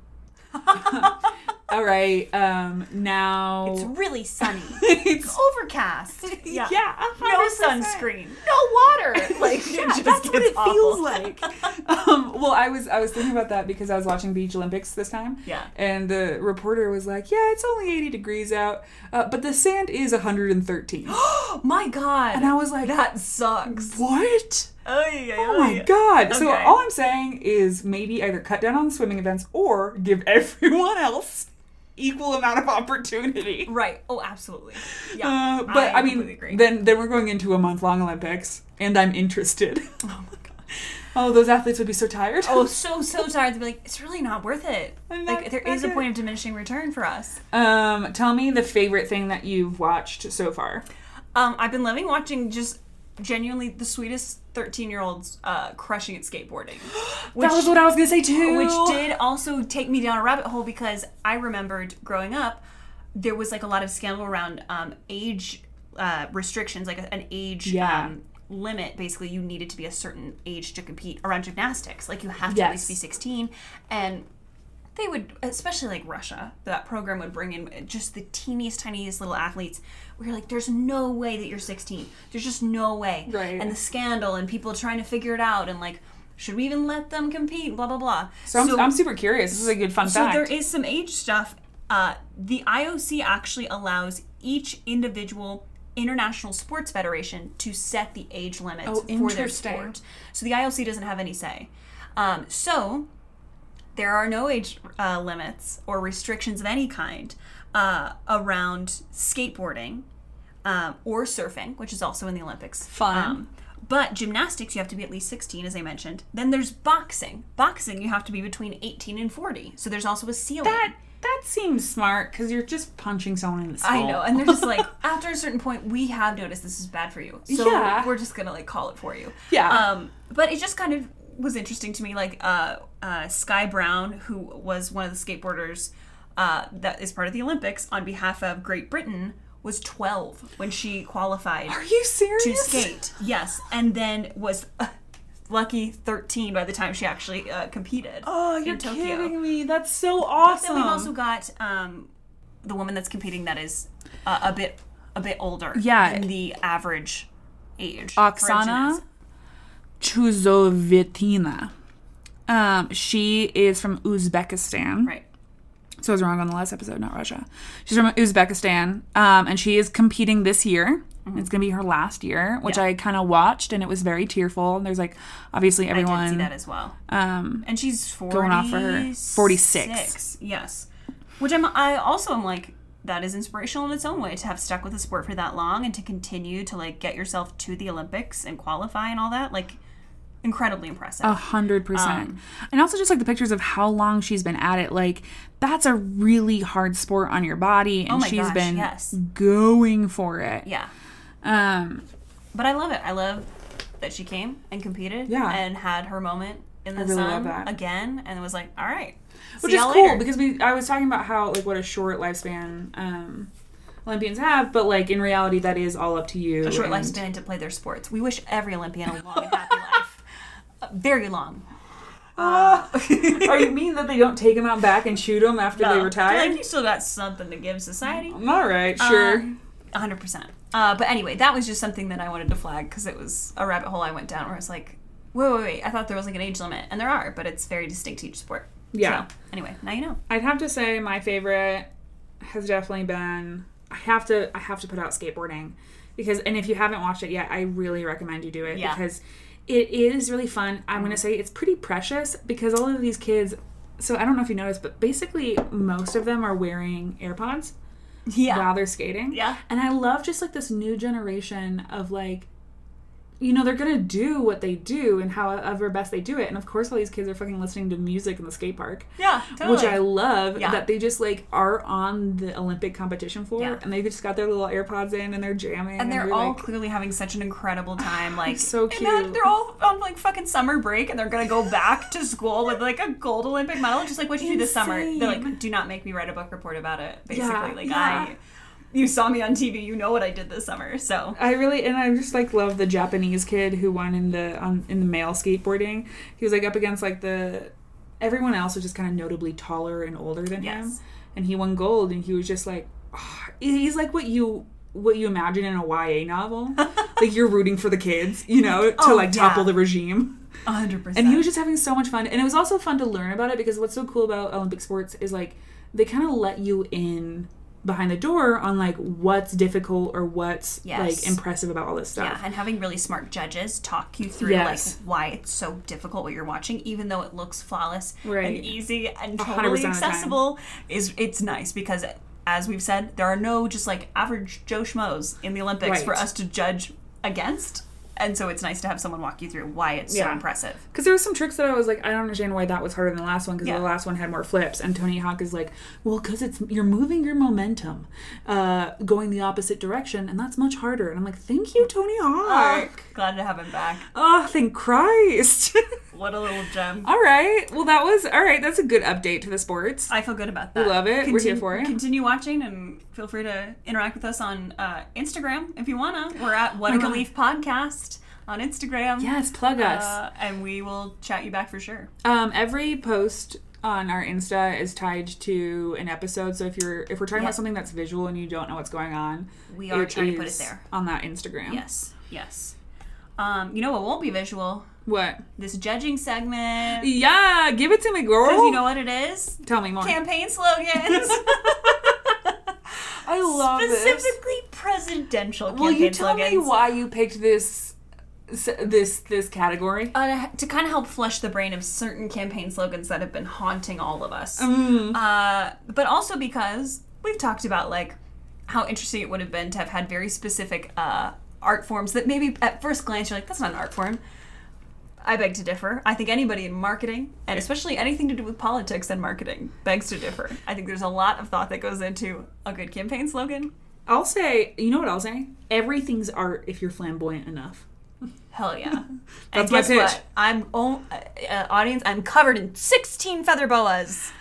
*laughs* all right, um, now It's really sunny. *laughs* it's Overcast. *laughs* Yeah. yeah, No sunscreen. No water. *laughs* Like Yeah, just that's what it awful. feels like. um, well, I was I was thinking about that because I was watching Beach Olympics this time. Yeah. And the reporter was like, "Yeah, it's only 80 degrees out, uh, but the sand is 113." *gasps* My God. and I was like, that sucks. "What?" Oh, yeah, Oh my god. So all I'm saying is maybe either cut down on swimming events or give everyone else equal amount of *laughs* opportunity. Right. Oh, absolutely. Yeah. Uh, but I, completely mean, agree. then then we're going into a month long Olympics, and I'm interested. oh my God. *laughs* oh, those athletes would be so tired. Oh, *laughs* so so tired to be like, it's really not worth it. I'm Like not- there is a point of diminishing return for us. Um, tell me the favorite thing that you've watched so far. Um, I've been loving watching just genuinely the sweetest thirteen year olds uh, crushing at skateboarding. *gasps* Which, that was what I was gonna say too. which did also take me down a rabbit hole because I remembered growing up, there was like a lot of scandal around um, age uh, restrictions, like an age Yeah. um, limit. Basically, you needed to be a certain age to compete around gymnastics. Like you have to at least be 16. And they would, especially like Russia, that program would bring in just the teeniest, tiniest little athletes. Where you're like, there's no way that you're 16. There's just no way. Right. And the scandal and people trying to figure it out and like Should we even let them compete? Blah blah blah. So I'm, I'm super curious. This is a good fun So fact. there is some age stuff. Uh, the IOC actually allows each individual international sports federation to set the age limits Oh, for their sport. So the IOC doesn't have any say. Um, so there are no age uh, limits or restrictions of any kind uh, around skateboarding um, or surfing, which is also in the Olympics. Fun. Um, but gymnastics, you have to be at least 16, as I mentioned. Then there's boxing. Boxing, you have to be between 18 and 40. So there's also a ceiling. that that seems smart because you're just punching someone in the skull. I know, and they're just like, *laughs* after a certain point, we have noticed this is bad for you, so Yeah. we're just gonna like call it for you. Yeah. Um, but it just kind of was interesting to me, like uh, uh, Sky Brown, who was one of the skateboarders uh, that is part of the Olympics on behalf of Great Britain, was 12 when she qualified Are you serious? to skate. Yes, and then was. Uh, Lucky 13 by the time she actually uh, competed. Oh, you're kidding me. That's so awesome. Then we've also got um, the woman that's competing that is uh, a bit a bit older Yeah. than the average age. Oksana. Chusovitina. Um, she is from Uzbekistan. Right. So I was wrong on the last episode, not Russia. She's from Uzbekistan, um, and she is competing this year. It's gonna be her last year, which Mm-hmm. Yeah. I kind of watched, and it was very tearful. And there's like obviously I did see everyone. that as well. Um, And she's 40, Going off for her. 46. Yes. Which I'm I also am like that is inspirational in its own way to have stuck with the sport for that long and to continue to like get yourself to the Olympics and qualify and all that like incredibly impressive. A hundred percent. Um, And also just like the pictures of how long she's been at it. Like that's a really hard sport on your body, and Oh she's gosh, been yes. going for it. yeah. Um, But I love it. I love that she came and competed Yeah. and had her moment in the really sun again and was like, all right. which is cool later. because we I was talking about how like what a short lifespan um, Olympians have, but like in reality that is all up to you. a short and- lifespan to play their sports. We wish every Olympian a long and happy *laughs* life. Uh, Very long. Ah. *laughs* Are you mean that they don't take them out back and shoot them after they retire? Like you still got something to give society. I'm all right, sure. A hundred percent. Uh, but anyway, that was just something that I wanted to flag because it was a rabbit hole I went down where I was like, wait, wait, wait. I thought there was like an age limit, and there are, but it's very distinct to each sport. Yeah. So, anyway, now you know. I'd have to say my favorite has definitely been I have to I have to put out skateboarding because and if you haven't watched it yet, I really recommend you do it Yeah. because it is really fun. I'm going to mm-hmm. say it's pretty precious because all of these kids so I don't know if you noticed, but basically most of them are wearing AirPods Yeah. while they're skating. Yeah. And I love just like this new generation of like you know, they're gonna do what they do and however best they do it. And of course all these kids are fucking listening to music in the skate park Yeah. Totally. which I love Yeah. that they just like are on the Olympic competition floor Yeah. and they just got their little AirPods in and they're jamming and they're you're all like, clearly having such an incredible time. *sighs* Like So and cute. They're, all on like fucking summer break, and they're gonna go back to school with like a gold Olympic medal. Just like what you do this summer. They're like, do not make me write a book report about it. Basically, Yeah, like. I, you saw me on TV. You know what I did this summer. So I really and I just like love the Japanese kid who won in the on in the male skateboarding. He was like up against like the everyone else was just kind of notably taller and older than him, and he won gold. And he was just like, ah, he's like what you what you imagine in a YA novel. *laughs* like you're rooting for the kids, you know, to Oh, like yeah. topple the regime. hundred percent. And he was just having so much fun. And it was also fun to learn about it because what's so cool about Olympic sports is like they kind of let you in behind the door on like what's difficult or what's Yes. like impressive about all this stuff. Yeah, and having really smart judges talk you through Yes. like why it's so difficult what you're watching, even though it looks flawless Right. and easy and totally of the time. accessible. Is it's nice because as we've said, there are no just like average Joe schmoes in the Olympics for us to judge against, and so it's nice to have someone walk you through why it's so impressive. Because there was some tricks that I was like, I don't understand why that was harder than the last one. Because Yeah. the last one had more flips, and Tony Hawk is like, well, because it's you're moving your momentum, uh, going the opposite direction, and that's much harder. And I'm like, thank you, Tony Hawk. Glad to have him back. Oh, thank Christ. *laughs* What a little gem. all right. Well, that was all right. That's a good update to the sports. I feel good about that. We love it. We're here for it. Continue watching and feel free to interact with us on uh, Instagram if you wanna. We're at What a God. Leaf Podcast on Instagram. yes, plug us. Uh, and we will chat you back for sure. Um, every post on our Insta is tied to an episode. So if you're if we're talking Yeah. about something that's visual and you don't know what's going on, We are trying to put it there. on that Instagram. Yes, yes. Um, you know what won't be visual? What? This judging segment. Yeah, give it to me, girl. Because you know what it is? Tell me more. Campaign slogans. *laughs* *laughs* I love this. Specifically presidential campaign Will you tell slogans. me why you picked this this this category? Uh, to kind of help flush the brain of certain campaign slogans that have been haunting all of us. Mm. Uh, but also because we've talked about like how interesting it would have been to have had very specific uh, art forms that maybe at first glance you're like, that's not an art form. I beg to differ. I think anybody in marketing, and especially anything to do with politics and marketing, begs to differ. I think there's a lot of thought that goes into a good campaign slogan. I'll say, you know what I'll say? Everything's art if you're flamboyant enough. Hell yeah. *laughs* That's and my guess pitch. what? I'm oh, uh, uh, audience. I'm covered in 16 feather boas.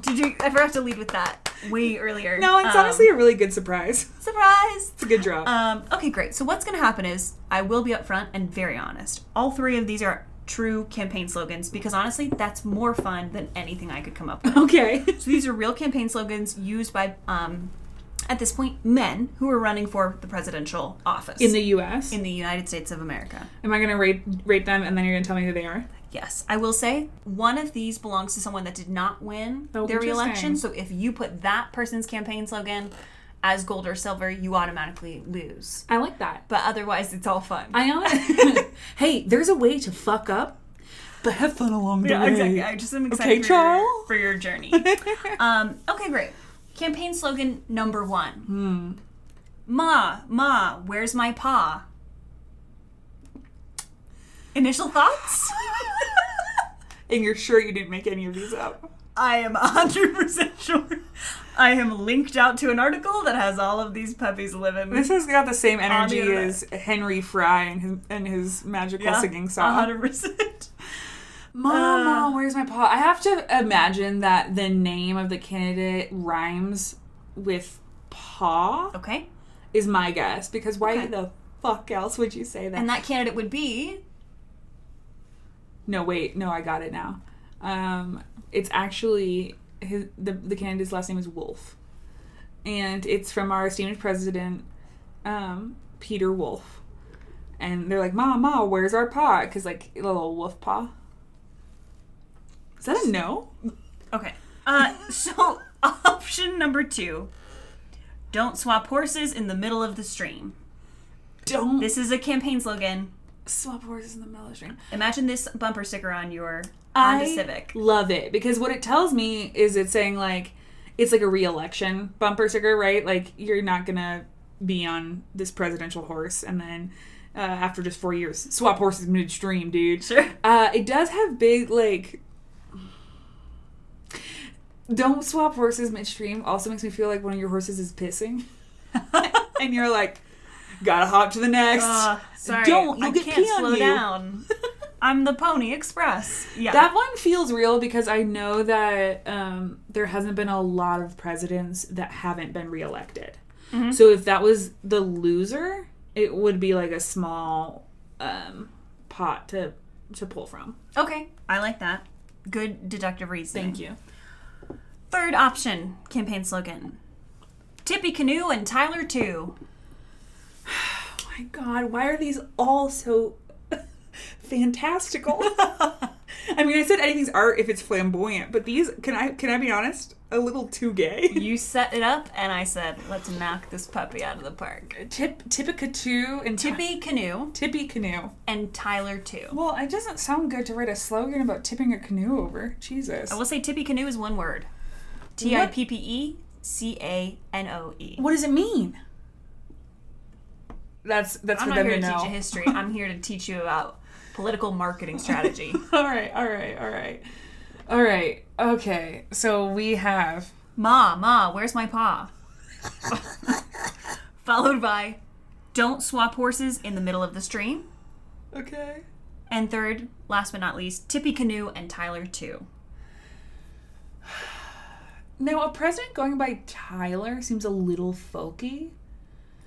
Did you? I forgot to lead with that way earlier. No, it's Um, honestly a really good surprise. *laughs* surprise. It's a good drop. Um, okay, great. So what's going to happen is I will be upfront and very honest. All three of these are true campaign slogans because honestly, that's more fun than anything I could come up with. okay. *laughs* So these are real campaign slogans used by, um, at this point, men who are running for the presidential office In the U.S. in the United States of America. Am I gonna rate rate them and then you're gonna tell me who they are? Yes, I will say one of these belongs to someone that did not win Oh, their reelection. So if you put that person's campaign slogan as gold or silver, you automatically lose. I like that. But otherwise, it's all fun. I *laughs* Hey, there's a way to fuck up, but have fun along the Yeah, way. exactly. I just am excited Okay, for, your, for your journey. *laughs* um, okay, great. Campaign slogan number one. Hmm. Ma, ma, where's my pa? Initial thoughts? *laughs* And you're sure you didn't make any of these up? I am 100% sure. I am linked out to an article that has all of these puppies living. This has got the same energy internet. as Henry Fry and his and his magical yeah, singing song. 100%. Mom, Uh, Mom, where's my paw? I have to imagine that the name of the candidate rhymes with paw Okay. is my guess because why Okay. the fuck else would you say that? And that candidate would be. No, wait, no, I got it now. Um, it's actually his the the candidate's last name is Wolf, and it's from our esteemed president, um, Peter Wolf. And they're like, "Ma, ma, where's our paw?" Because like a little wolf paw. Is that a no? Okay. Uh, so, *laughs* option number two don't swap horses in the middle of the stream. Don't This is a campaign slogan. Swap horses in the middle of the stream. Imagine this bumper sticker on your Honda I Civic. love it because what it tells me is it's saying like it's like a re-election bumper sticker, right? Like you're not gonna be on this presidential horse and then uh, after just four years swap horses midstream, dude. Sure. Uh, it does have big like. Don't swap horses midstream. Also makes me feel like one of your horses is pissing, *laughs* and you're like, gotta hop to the next. Uh, sorry, Don't, you'll I get can't pee on slow you. down. *laughs* I'm the Pony Express. Yeah. That one feels real because I know that um, there hasn't been a lot of presidents that haven't been reelected. Mm-hmm. So if that was the loser, it would be like a small um, pot to to pull from. okay, I like that. Good deductive reasoning. Thank you. Third option campaign slogan Tippecanoe and Tyler 2. My God, why are these all so *laughs* fantastical? *laughs* I mean, I said anything's art if it's flamboyant, but these can I can I be honest? A little too gay. *laughs* You set it up, and I said, let's knock this puppy out of the park. Tip Tippicatoo and Tippy Canoe Tippy canoe. and Tyler 2. Well, it doesn't sound good to write a slogan about tipping a canoe over. Jesus. I will say Tippecanoe is one word T I P P E C A N O E. What does it mean? That's that's I'm for not them here to to know. teach you history. I'm here to teach you about political marketing strategy. *laughs* all right, all right, all right, all right. Okay, so we have Ma, Ma, where's my paw? *laughs* Followed by Don't swap horses in the middle of the stream. okay. And third, last but not least, Tippecanoe and Tyler 2. Now, a president going by Tyler seems a little folky.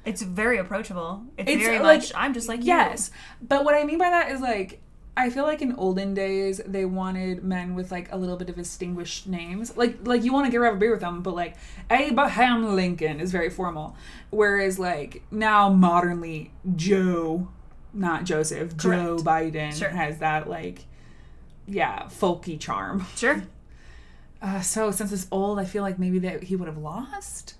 It's very approachable. It's, It's very like- much, I'm just like you. Yes, but what I mean by that is like I feel like in olden days they wanted men with like a little bit of distinguished names. Like like you want to get have a beer with them, but like Abraham Lincoln is very formal. Whereas like now modernly Joe not Joseph, Correct. Joe Biden Sure. has that like, yeah, folky charm. Sure. *laughs* Uh, so since it's old, I feel like maybe that he would have lost.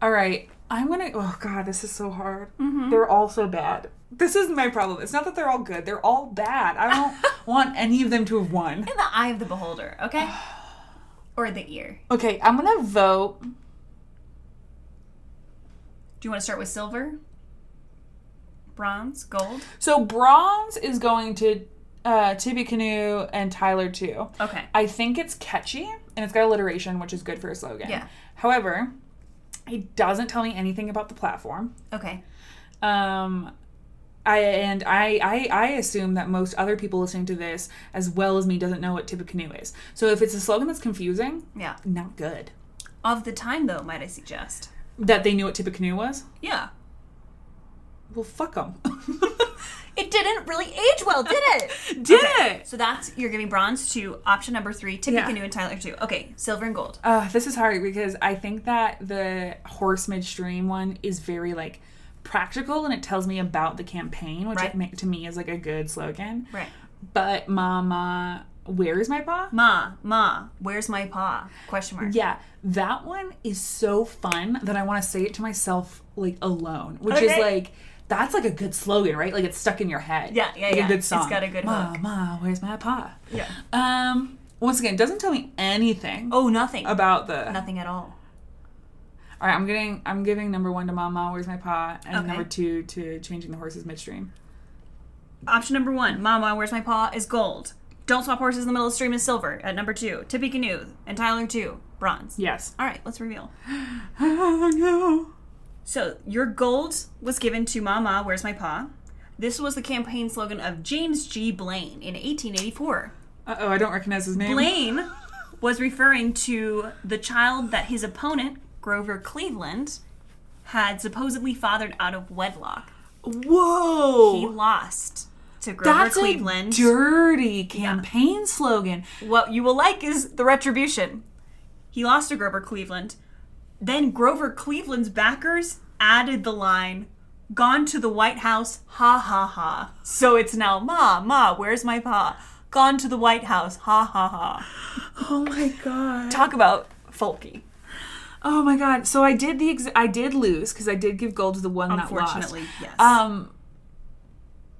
All right, I'm gonna. Oh God, this is so hard. They're all so bad. This is my problem. It's not that they're all good; they're all bad. I don't *laughs* want any of them to have won. In the eye of the beholder, okay? *sighs* or the ear. Okay, I'm gonna vote. Do you want to start with silver? Bronze? Gold? So bronze is going to uh, Tippecanoe and Tyler too. Okay. I think it's catchy and it's got alliteration, which is good for a slogan. Yeah. However, it doesn't tell me anything about the platform. Okay. Um, I and I, I I assume that most other people listening to this, as well as me, doesn't know what Tippecanoe is. So if it's a slogan that's confusing, Yeah. not good. Of the time, though, might I suggest? That they knew what Tippecanoe was. Yeah. Well, fuck them. *laughs* It didn't really age well, did it? *laughs* Did Okay, it? So that's you're giving bronze to option number three, Tippy Yeah. Canoe and Tyler two. Okay, silver and gold. Uh, this is hard because I think that the horse midstream one is very like practical and it tells me about the campaign, which Right. it to me is like a good slogan. Right. But Mama, where is my paw? Ma, ma, where's my paw? Question mark. Yeah, that one is so fun that I want to say it to myself like alone, which is like that's like a good slogan, right? Like it's stuck in your head. Yeah, yeah, like yeah. a good It's song. got a good Ma, hook. ma, where's my paw? Yeah. Um, once again, it doesn't tell me anything Oh, nothing. about the. nothing at all. All right, I'm getting, I'm giving number one to Mama, where's my paw, and Okay. number two to changing the horses midstream. Option number one, Mama, where's my paw? is gold. Don't swap horses in the middle of the stream is silver. At number two, Tippecanoe and Tyler two, bronze. Yes. All right, let's reveal. *gasps* Oh no. So your gold was given to Mama, where's my paw? This was the campaign slogan of James G. Blaine in 1884. Uh oh, I don't recognize his name. Blaine was referring to the child that his opponent, Grover Cleveland, had supposedly fathered out of wedlock. Whoa. He lost to Grover That's Cleveland. a dirty campaign slogan. what you will like is the retribution. He lost to Grover Cleveland. Then Grover Cleveland's backers added the line, Gone to the White House, ha ha ha. So it's now, Ma, Ma, where's my pa? Gone to the White House, ha ha ha. Oh my god. Talk about folky. Oh my god. So I did the ex- I did lose because I did give gold to the one that lost. Unfortunately, yes. Um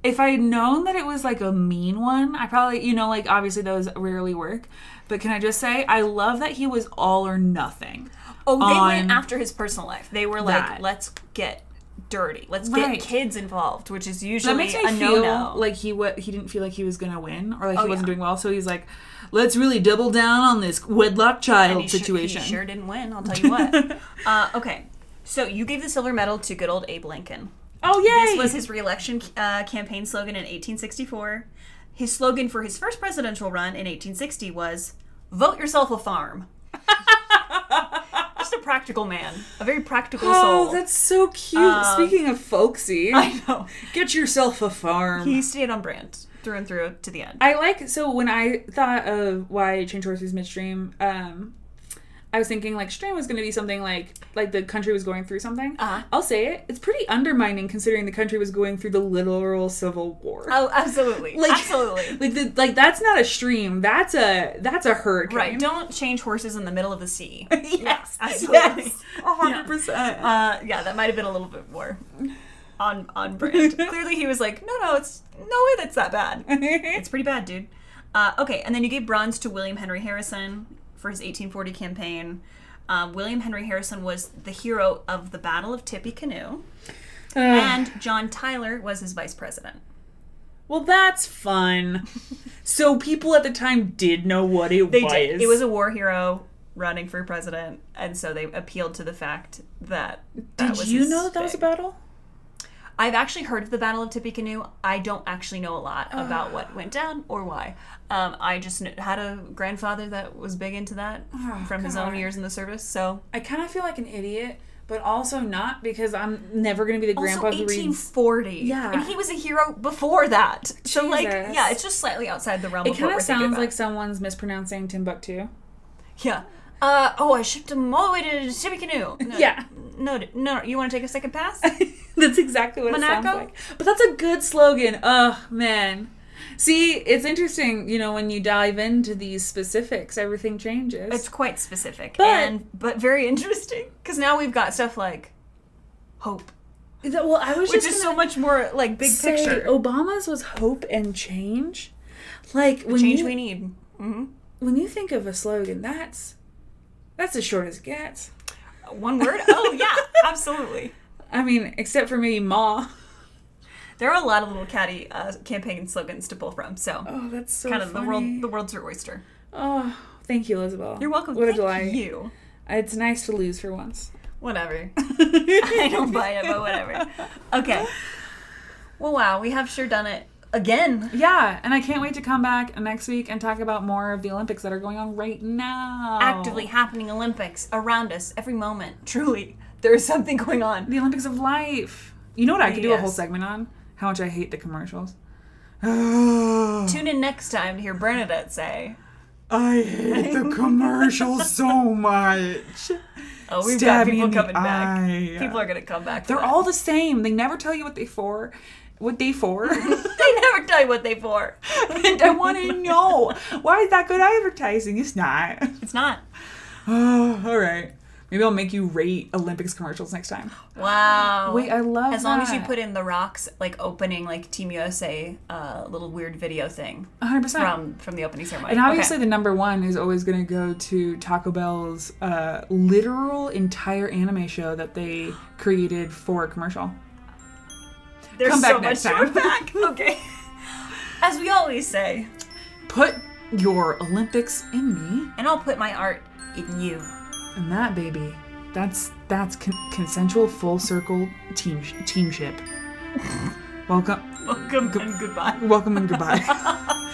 if I had known that it was like a mean one, I probably, you know, like obviously those rarely work. But can I just say, I love that he was all or nothing. Oh, they went after his personal life. They were like, that. let's get dirty. Let's Right. get kids involved, which is usually That makes me a feel no-no. like he what he didn't feel like he was gonna win or like he Oh, wasn't yeah. doing well. So he's like, let's really double down on this wedlock child he sure- situation. he sure didn't win, I'll tell you what. *laughs* uh, okay, so you gave the silver medal to good old Abe Lincoln. oh yay! This was his reelection uh, campaign slogan in 1864. His slogan for his first presidential run in 1860 was "Vote yourself a farm." *laughs* Practical man, a very practical oh, soul. that's so cute. Um, Speaking of folksy, *laughs* I know. get yourself a farm. He stayed on brand through and through to the end. I like so when I thought of why change horses midstream, um, I was thinking like stream was going to be something like like the country was going through something. Uh-huh. I'll say it. It's pretty undermining considering the country was going through the literal civil war. Oh, absolutely, *laughs* Like- absolutely. *laughs* Like the, like that's not a stream. That's a that's a hurricane. Right, don't change horses in the middle of the sea. *laughs* yes, absolutely. yes, a hundred percent. Uh, yeah, that might have been a little bit more on on brand. Clearly, he was like, no, no, it's no way that's that bad. It's pretty bad, dude. Uh, okay, and then you gave bronze to William Henry Harrison for his 1840 campaign. Um, William Henry Harrison was the hero of the Battle of Tippecanoe, and John Tyler was his vice president. well, that's fun. *laughs* so people at the time did know what it They was. did. It was a war hero running for president, and so they appealed to the fact that. that Did was you know that that was a battle? I've actually heard of the Battle of Tippecanoe. I don't actually know a lot about what went down or why. Um, I just kn- had a grandfather that was big into that Oh, from his own God. years in the service. So I kind of feel like an idiot, but also not because I'm never going to be the also grandpa who reads. 1840. Yeah. and he was a hero before that. So like, Jesus. yeah, it's just slightly outside the realm It of what kind we're of thinking sounds about. like someone's mispronouncing Timbuktu. yeah. Uh, oh, I shipped him all the way to Tippecanoe. No, *laughs* Yeah. no, no. You want to take a second pass? *laughs* that's exactly what it Monaco? sounds like. Monaco? But that's a good slogan. Oh man. See, it's interesting, you know, when you dive into these specifics, everything changes. It's quite specific But- and but very interesting because now we've got stuff like hope, That- well, I was which just is so much more like big picture. Obama's was hope and change. Like when Change you, we need. hmm when you think of a slogan, that's that's as short as it gets. One word? *laughs* Oh yeah, absolutely. I mean, except for maybe Ma. There are a lot of little catty uh, campaign slogans to pull from. So Oh, that's so kind of the world, the world's your oyster. Oh, thank you, Elizabeth. You're welcome. What a Thank delight. you. It's nice to lose for once. Whatever. *laughs* I don't buy it, but whatever. Okay. Well, wow, we have sure done it again. Yeah, and I can't wait to come back next week and talk about more of the Olympics that are going on right now. Actively happening Olympics around us every moment. Truly, there is something going on. the Olympics of life. You know what I could do a whole segment on? How much I hate the commercials. *sighs* Tune in next time to hear Bernadette say, I hate the commercials *laughs* so much. "Oh, we've Stab got people coming back. eye. People are gonna come back. They're that. all the same. They never tell you what they're for. What they for. *laughs* They never tell you what they for. and *laughs* I want to know why is that good advertising? It's not. It's not. Oh, *sighs* all right. Maybe I'll make you rate Olympics commercials next time. *gasps* Wow. Wait, I love As long as you put in the rocks, like opening, like Team USA, uh, little weird video thing 100%. from from the opening ceremony. and obviously, Okay. the number one is always going to go to Taco Bell's uh, literal entire anime show that they created for a commercial. There's come back so next much time. back. *laughs* Okay. As we always say, Put your Olympics in me, and I'll put my art in you. and that baby, that's that's con- consensual full circle team teamship. *laughs* welcome, Welcome and goodbye. welcome, and goodbye. *laughs*